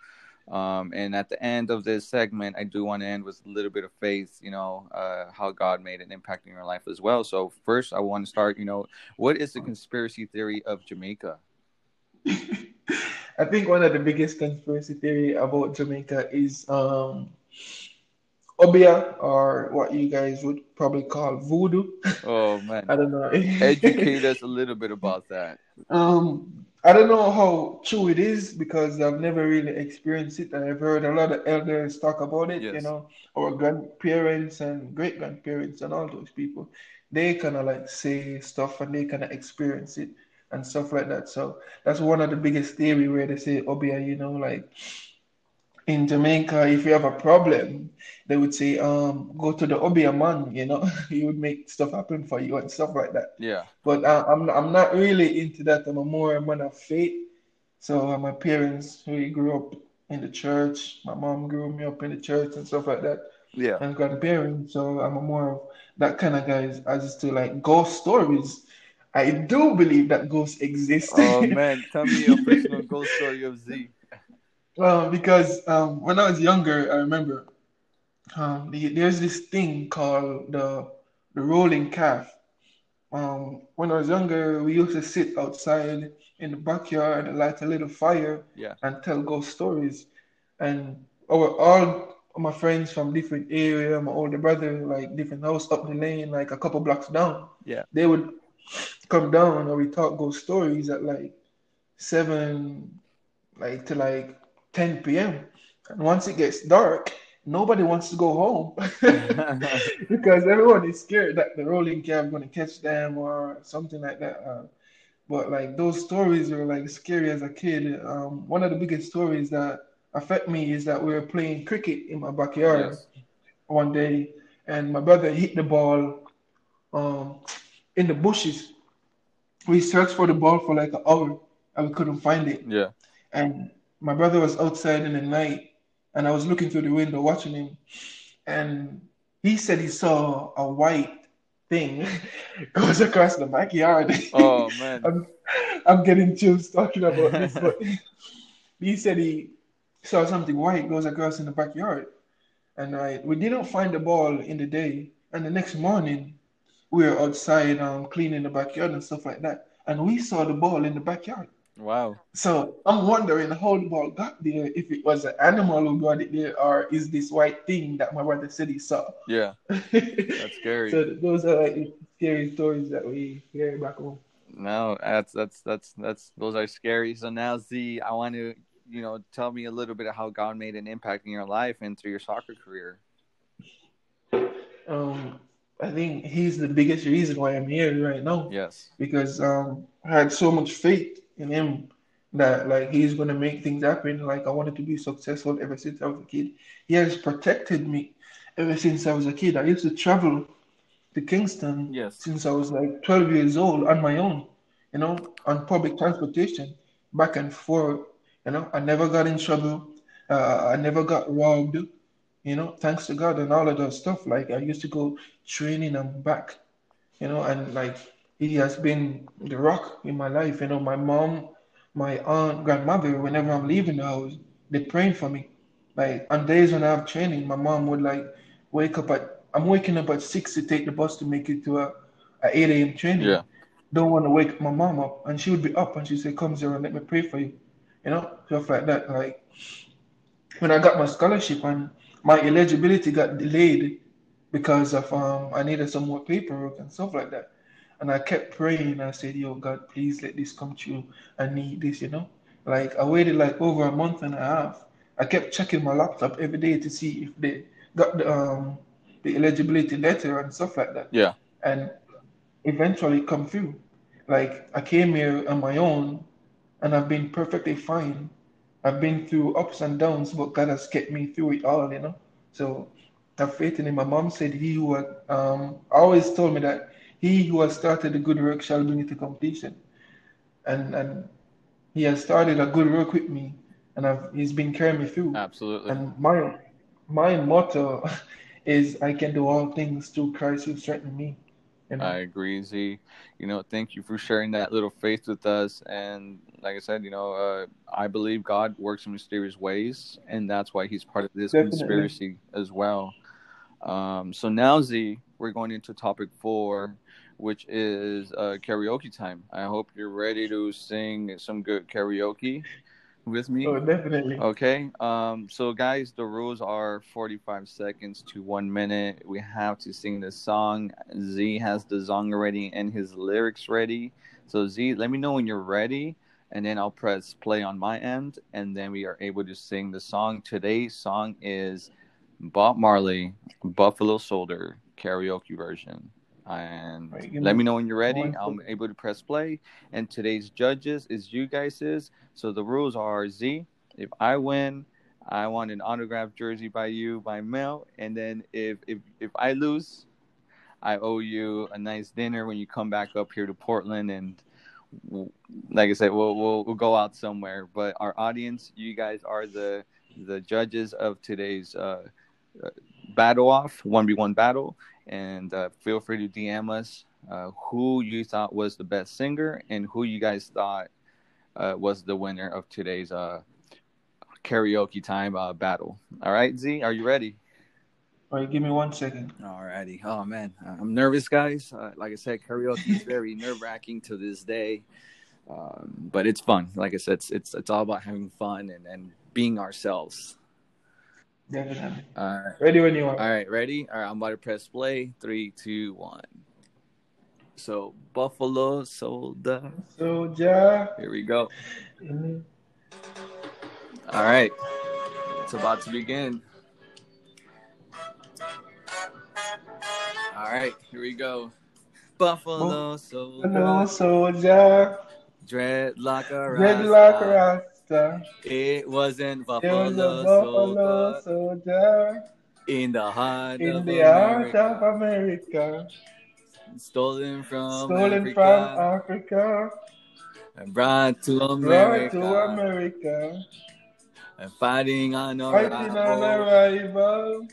Speaker 1: Um, and at the end of this segment, I do want to end with a little bit of faith, you know, uh, how God made an impact in your life as well. So, first, I want to start, you know, what is the conspiracy theory of Jamaica? (laughs)
Speaker 2: I think one of the biggest conspiracy theory about Jamaica is um, Obeah, or what you guys would probably call voodoo.
Speaker 1: Oh, man. (laughs)
Speaker 2: I don't know.
Speaker 1: Educate us a little bit about that. (laughs)
Speaker 2: Um, I don't know how true it is because I've never really experienced it, I've heard a lot of elders talk about it. You know, our grandparents and great grandparents and all those people, they kind of like say stuff and they kind of experience it and stuff like that. So that's one of the biggest theory where they say oh, Obeah, you know, like in Jamaica, if you have a problem, they would say, um, go to the Obeah man, you know, (laughs) he would make stuff happen for you and stuff like that.
Speaker 1: Yeah.
Speaker 2: But uh, I'm I'm not really into that. I'm a more a man of faith. So uh, my parents, we grew up in the church. My mom grew me up in the church and stuff like that.
Speaker 1: Yeah.
Speaker 2: And grandparents. So I'm a more of that kind of guy as to like ghost stories. I do believe that ghosts exist.
Speaker 1: Oh, man. Tell me your (laughs) personal ghost story of Z.
Speaker 2: Well, because um, when I was younger, I remember um, the, there's this thing called the the rolling calf. Um, when I was younger, we used to sit outside in the backyard and light a little fire
Speaker 1: Yeah.
Speaker 2: and tell ghost stories. And our all my friends from different area, my older brother, like different house up the lane, like a couple blocks down,
Speaker 1: Yeah.
Speaker 2: they would come down and we talk ghost stories at like seven, like to like 10 p.m. And once it gets dark, nobody wants to go home (laughs) (laughs) because everyone is scared that the rolling calf going to catch them or something like that. Uh, but like those stories were like scary as a kid. Um, one of the biggest stories that affect me is that we were playing cricket in my backyard
Speaker 1: yes.
Speaker 2: one day, and my brother hit the ball um, in the bushes. We searched for the ball for like an hour and we couldn't find it.
Speaker 1: Yeah.
Speaker 2: And my brother was outside in the night, and I was looking through the window watching him, and he said he saw a white thing (laughs) goes across the backyard.
Speaker 1: Oh, (laughs) man.
Speaker 2: I'm, I'm getting chills talking about this, but (laughs) he said he saw something white goes across in the backyard, and I we didn't find the ball in the day, and the next morning we were outside um, cleaning the backyard and stuff like that, and we saw the ball in the backyard.
Speaker 1: Wow.
Speaker 2: So I'm wondering how the ball got there, if it was an animal who got it there, or is this white thing that my brother said he saw?
Speaker 1: Yeah. (laughs) That's scary.
Speaker 2: so those are like scary stories that we hear back home.
Speaker 1: No, that's that's that's that's those are scary. So now Z, I want to you know tell me a little bit of how God made an impact in your life and through your soccer career.
Speaker 2: Um, I think he's the biggest reason why I'm here right now.
Speaker 1: Yes.
Speaker 2: Because um, I had so much faith in him that like he's gonna make things happen. Like I wanted to be successful ever since I was a kid. He has protected me ever since I was a kid. I used to travel to Kingston
Speaker 1: Yes.
Speaker 2: since I was like 12 years old on my own, you know, on public transportation, back and forth. You know, I never got in trouble. Uh, I never got robbed, you know, thanks to God and all of that stuff. Like I used to go training and back, you know, and like he has been the rock in my life. You know, my mom, my aunt, grandmother, whenever I'm leaving the house, they're praying for me. Like on days when I have training, my mom would like wake up at I'm waking up at six to take the bus to make it to a, a 8 a.m. training.
Speaker 1: Yeah.
Speaker 2: Don't want to wake my mom up, and she would be up, and she'd say, "Come, Zero, let me pray for you." You know, stuff like that. Like when I got my scholarship and my eligibility got delayed because of um I needed some more paperwork and stuff like that. And I kept praying. I said, "Yo, God, please let this come true. I need this." You know, like I waited like over a month and a half. I kept checking my laptop every day to see if they got the um the eligibility letter and stuff like that.
Speaker 1: Yeah.
Speaker 2: And eventually come through. Like I came here on my own and I've been perfectly fine. I've been through ups and downs, but God has kept me through it all, you know. So I've faith in him. My mom said he who had, um always told me that he who has started a good work shall bring it to completion. And and he has started a good work with me and I've he's been carrying me through.
Speaker 1: Absolutely.
Speaker 2: And my my motto (laughs) is I can do all things through Christ who strengthens me. You know?
Speaker 1: I agree, Z. You know, thank you for sharing that little faith with us. And like I said, you know, uh, I believe God works in mysterious ways, and that's why He's part of this
Speaker 2: Definitely.
Speaker 1: conspiracy as well. Um, so now, Z, we're going into topic four, which is uh, karaoke time. I hope you're ready to sing some good karaoke with me.
Speaker 2: Oh, definitely.
Speaker 1: Okay. Um, so guys, the rules are 45 seconds to one minute. We have to sing the song. Z has the song ready and his lyrics ready. So Z, let me know when you're ready, and then I'll press play on my end, and then we are able to sing the song. Today's song is Bob Marley, Buffalo Soldier karaoke version. And
Speaker 2: Right,
Speaker 1: let
Speaker 2: me
Speaker 1: know when you're ready.
Speaker 2: one
Speaker 1: I'm able to press play. And today's judges is you guys' is. so the rules are Z. If I win, I want an autographed jersey by you by mail, and then if if if I lose, I owe you a nice dinner when you come back up here to Portland, and like I said, we'll we'll, we'll go out somewhere. But our audience, you guys are the the judges of today's uh, uh, battle off one v one battle, and uh, feel free to DM us uh, who you thought was the best singer and who you guys thought uh, was the winner of today's uh, karaoke time uh, battle. All right, Z, are you ready?
Speaker 2: All right, give me one second.
Speaker 1: Alrighty. Oh man, I'm nervous, guys. Uh, like I said, karaoke is very (laughs) nerve wracking to this day, um, but it's fun. Like I said, it's it's, it's all about having fun and, and being ourselves.
Speaker 2: Definitely.
Speaker 1: All right.
Speaker 2: Ready when you are.
Speaker 1: All right, ready? All right, I'm about to press play. Three, two, one. So Buffalo Soldier.
Speaker 2: Soldier.
Speaker 1: Here we go.
Speaker 2: Mhm.
Speaker 1: All right, it's about to begin. All right, here we go. Buffalo Soldier.
Speaker 2: Hello, soldier.
Speaker 1: Dreadlock a
Speaker 2: Dreadlock
Speaker 1: Rasta.
Speaker 2: Rasta.
Speaker 1: It wasn't
Speaker 2: There was a
Speaker 1: Buffalo
Speaker 2: buffalo
Speaker 1: Soldier
Speaker 2: soldier
Speaker 1: in the heart
Speaker 2: in
Speaker 1: of
Speaker 2: the heart
Speaker 1: America,
Speaker 2: of America,
Speaker 1: stolen from
Speaker 2: stolen
Speaker 1: Africa,
Speaker 2: from Africa,
Speaker 1: and brought to
Speaker 2: brought
Speaker 1: America,
Speaker 2: to America,
Speaker 1: and fighting on
Speaker 2: fighting on
Speaker 1: arrival,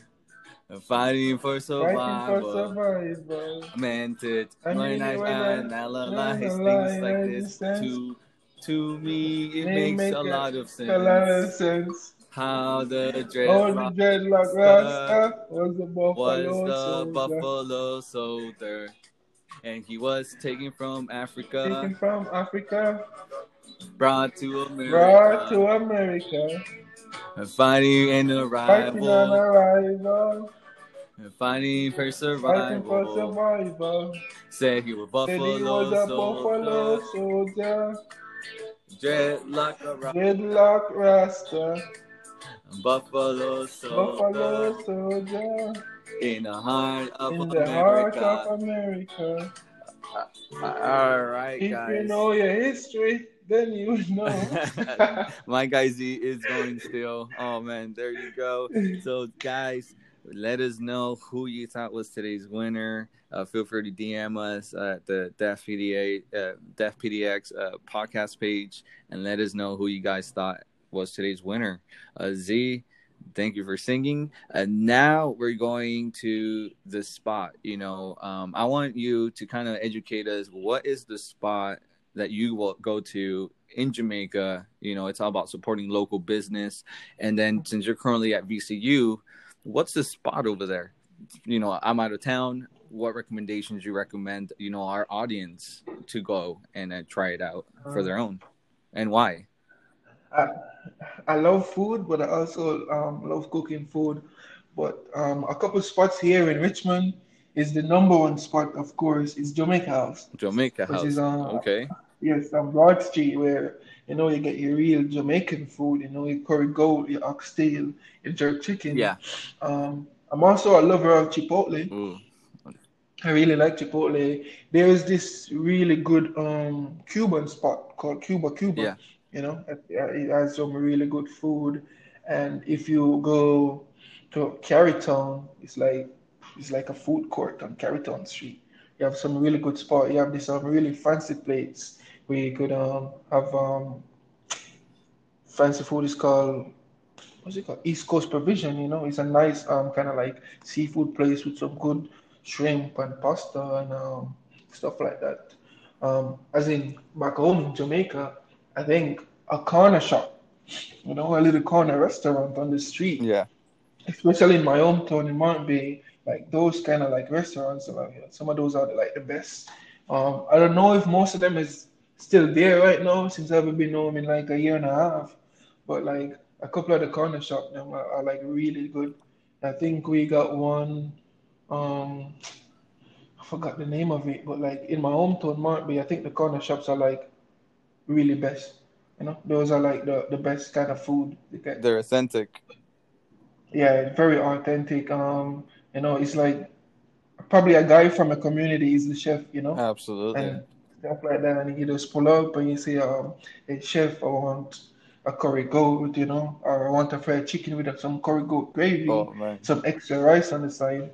Speaker 1: and fighting for
Speaker 2: fighting for
Speaker 1: survival.
Speaker 2: survival.
Speaker 1: meant it
Speaker 2: I mean
Speaker 1: I
Speaker 2: when I
Speaker 1: analyze things like this.
Speaker 2: things.
Speaker 1: To to me, it
Speaker 2: They
Speaker 1: makes
Speaker 2: make
Speaker 1: a lot of
Speaker 2: A lot of
Speaker 1: sense.
Speaker 2: sense.
Speaker 1: How the
Speaker 2: Oh, the
Speaker 1: dreadlock
Speaker 2: dreadlock Rasta was the
Speaker 1: was
Speaker 2: buffalo
Speaker 1: the
Speaker 2: soldier,
Speaker 1: buffalo soldier, and he was taken from Africa,
Speaker 2: taken from Africa,
Speaker 1: brought to America.
Speaker 2: brought to
Speaker 1: America, and fighting an
Speaker 2: fighting on
Speaker 1: arrival,
Speaker 2: arrival,
Speaker 1: and fighting for
Speaker 2: fighting for
Speaker 1: survival.
Speaker 2: survival.
Speaker 1: Said he was
Speaker 2: Said he was
Speaker 1: buffalo
Speaker 2: a buffalo
Speaker 1: soldier,
Speaker 2: soldier,
Speaker 1: dreadlock around,
Speaker 2: dreadlock Rasta,
Speaker 1: buffalo soldier.
Speaker 2: buffalo soldier.
Speaker 1: in the heart of
Speaker 2: in
Speaker 1: America.
Speaker 2: the heart of America.
Speaker 1: Uh, all right,
Speaker 2: If
Speaker 1: guys.
Speaker 2: you know your history, then you know. (laughs)
Speaker 1: My guy Z is going still. Oh man, there you go. So guys, let us know who you thought was today's winner. Uh, feel free to DM us at the Deaf PDA, uh, PDX uh, podcast page, and let us know who you guys thought was today's winner. Uh, Z, thank you for singing. And now we're going to the spot. You know, um, I want you to kind of educate us. What is the spot that you will go to in Jamaica? You know, it's all about supporting local business. And then since you're currently at VCU, what's the spot over there? You know, I'm out of town. What recommendations you recommend? You know, our audience to go and uh, try it out for their own, and why?
Speaker 2: I, I love food, but I also um, love cooking food. But um, a couple spots here in Richmond is the number one spot, of course, is Jamaica House.
Speaker 1: Jamaica
Speaker 2: Which
Speaker 1: House.
Speaker 2: is, uh,
Speaker 1: okay.
Speaker 2: Yes, on Broad Street, where you know you get your real Jamaican food. You know your curry goat, your oxtail, your jerk chicken.
Speaker 1: Yeah.
Speaker 2: Um, I'm also a lover of Chipotle.
Speaker 1: Ooh.
Speaker 2: I really like Chipotle. There is this really good um Cuban spot called Cuba Cuba.
Speaker 1: Yeah.
Speaker 2: You know, it, has some really good food. And if you go to Carytown, it's like it's like a food court on Carytown Street. You have some really good spot. You have this um really fancy plates you could um have um fancy food is called what's it called? East Coast Provision, you know. It's a nice um kind of like seafood place with some good shrimp and pasta and um stuff like that. Um as in back home in Jamaica, I think a corner shop, you know, a little corner restaurant on the street,
Speaker 1: Yeah.
Speaker 2: especially in my hometown in Morant Bay, like those kind of like restaurants, are like, some of those are like the best. Um, I don't know if most of them is still there right now since I've been home in like a year and a half, but like a couple of the corner shop them are, are like really good. I think we got one, um, I forgot the name of it, but like in my hometown, Morant Bay, I think the corner shops are like really best. You know, those are like the, the best kind of food.
Speaker 1: They're authentic.
Speaker 2: Yeah, very authentic. Um, you know, it's like probably a guy from a community is the chef, you know,
Speaker 1: Absolutely.
Speaker 2: and stuff like that. And you just pull up and you say, um, hey, chef, I want a curry goat, you know, or I want a fried chicken with some curry goat gravy,
Speaker 1: Oh
Speaker 2: some extra rice on the side,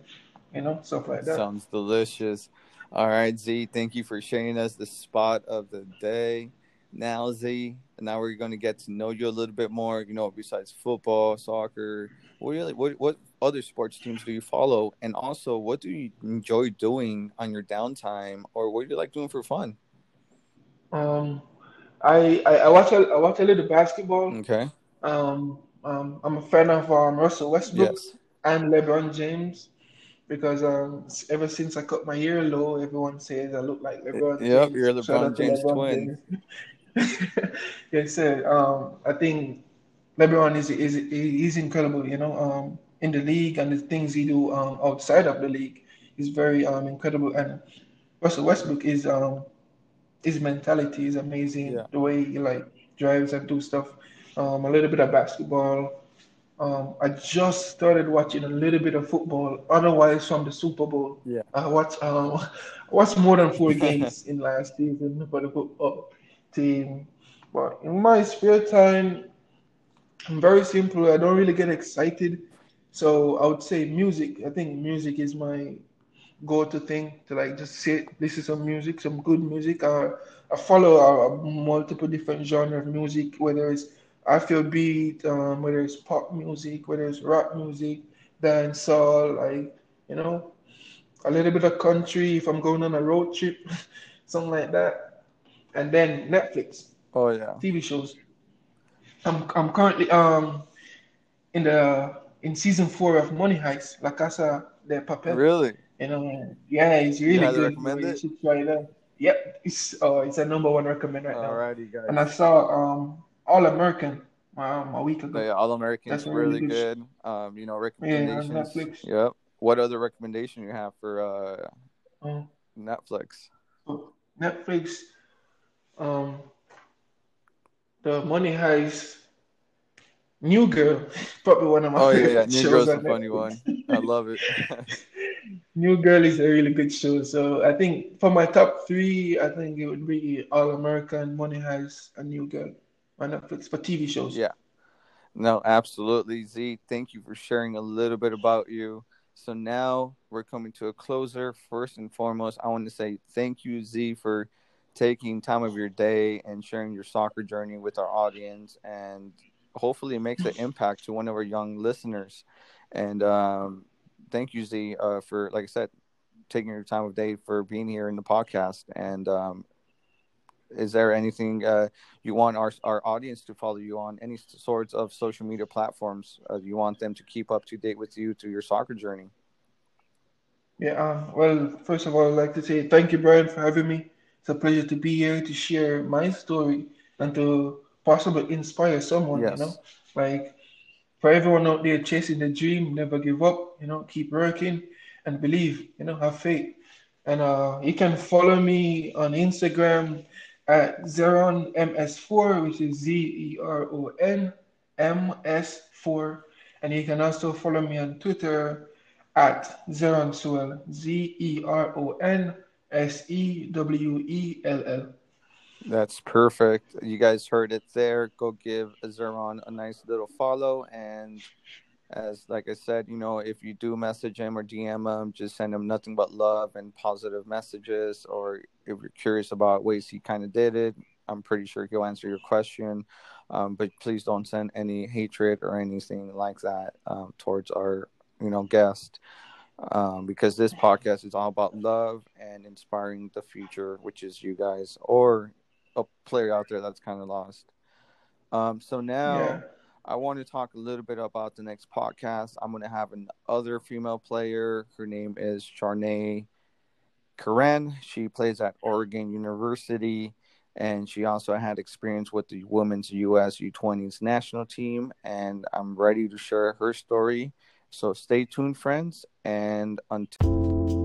Speaker 2: you know, stuff like that.
Speaker 1: Sounds delicious. All right, Z, thank you for sharing us the spot of the day. Now, Z, now we're going to get to know you a little bit more. You know, besides football, soccer, what really, what what other sports teams do you follow? And also, what do you enjoy doing on your downtime, or what do you like doing for fun?
Speaker 2: Um, I, I I watch a, I watch a little basketball.
Speaker 1: Okay.
Speaker 2: Um, um, I'm a fan of um, Russell Westbrook.
Speaker 1: Yes.
Speaker 2: and LeBron James because um ever since I cut my hair low, everyone says I look like LeBron
Speaker 1: Yep,
Speaker 2: James.
Speaker 1: you're LeBron James
Speaker 2: LeBron
Speaker 1: twin. (laughs)
Speaker 2: Yes, sir. Um, I think LeBron is is he's incredible. You know, um, in the league and the things he do um outside of the league is very um incredible. And Russell Westbrook is um his mentality is amazing.
Speaker 1: Yeah.
Speaker 2: The way he like drives and do stuff. Um, a little bit of basketball. Um, I just started watching a little bit of football. Otherwise, from the Super Bowl,
Speaker 1: Yeah.
Speaker 2: I watched um, (laughs) I watched more than four (laughs) games in last season for the football team. But in my spare time, I'm very simple. I don't really get excited. So I would say music. I think music is my go-to thing to like just sit, listen to some music, some good music. Uh, I follow uh, multiple different genre of music, whether it's Afrobeat, um, whether it's pop music, whether it's rock music, dancehall, like you know, a little bit of country if I'm going on a road trip, (laughs) something like that. And then Netflix,
Speaker 1: Oh yeah.
Speaker 2: TV shows. I'm I'm currently um in the in season four of Money Heist, La Casa de Papel.
Speaker 1: Really?
Speaker 2: You know, yeah, it's really
Speaker 1: highly
Speaker 2: good.
Speaker 1: recommend
Speaker 2: You
Speaker 1: it?
Speaker 2: should try it out. Yep, it's uh, it's a number one recommend right now.
Speaker 1: Alrighty, guys.
Speaker 2: And I saw um All American um a week ago.
Speaker 1: Yeah, All Americans
Speaker 2: That's a
Speaker 1: really
Speaker 2: really
Speaker 1: good.
Speaker 2: good
Speaker 1: Um, you know,
Speaker 2: Yeah,
Speaker 1: recommendations.
Speaker 2: Netflix.
Speaker 1: Yep. What other recommendation you have for uh
Speaker 2: Um,
Speaker 1: Netflix?
Speaker 2: Netflix, um, the Money Heist, New Girl, probably one of my
Speaker 1: Oh yeah,
Speaker 2: favorite
Speaker 1: yeah. New
Speaker 2: shows
Speaker 1: Girl's a funny one. I love it. (laughs)
Speaker 2: New Girl is a really good show. So I think for my top three, I think it would be All American, Money Heist, and New Girl on Netflix for TV shows.
Speaker 1: yeah. No, absolutely. Z, thank you for sharing a little bit about you. So now we're coming to a closer. First and foremost, I want to say thank you, Z, for taking time of your day and sharing your soccer journey with our audience. And hopefully, it makes an (laughs) impact to one of our young listeners. And um, thank you, Z, uh, for, like I said, taking your time of day for being here in the podcast. And um, is there anything uh, you want our our audience to follow you on? Any sorts of social media platforms uh, you want them to keep up to date with you through your soccer journey?
Speaker 2: Yeah, uh, well, first of all, I'd like to say thank you, Brian, for having me. It's a pleasure to be here to share my story and to possibly inspire someone, you know. Like for everyone out there chasing the dream, never give up, you know, keep working and believe, you know, have faith. And uh, you can follow me on Instagram at Zeron MS4, which is Z E R O N M S 4. And you can also follow me on Twitter at Zeron Sewell, Z E R O N S E W E L L.
Speaker 1: that's perfect. You guys heard it there. Go give Azeron a nice little follow. And as like I said, you know, if you do message him or DM him, just send him nothing but love and positive messages. Or if you're curious about ways he kind of did it, I'm pretty sure he'll answer your question. Um, but please don't send any hatred or anything like that um, towards our, you know, guest. um, because this podcast is all about love and inspiring the future, which is you guys or a player out there that's kind of lost. Um, so
Speaker 2: Yeah.
Speaker 1: now I want to talk a little bit about the next podcast. I'm going to have another female player. Her name is Charnay Karen. She plays at Oregon University, and she also had experience with the women's U.S. U20s national team. And I'm ready to share her story. So stay tuned, friends, and until.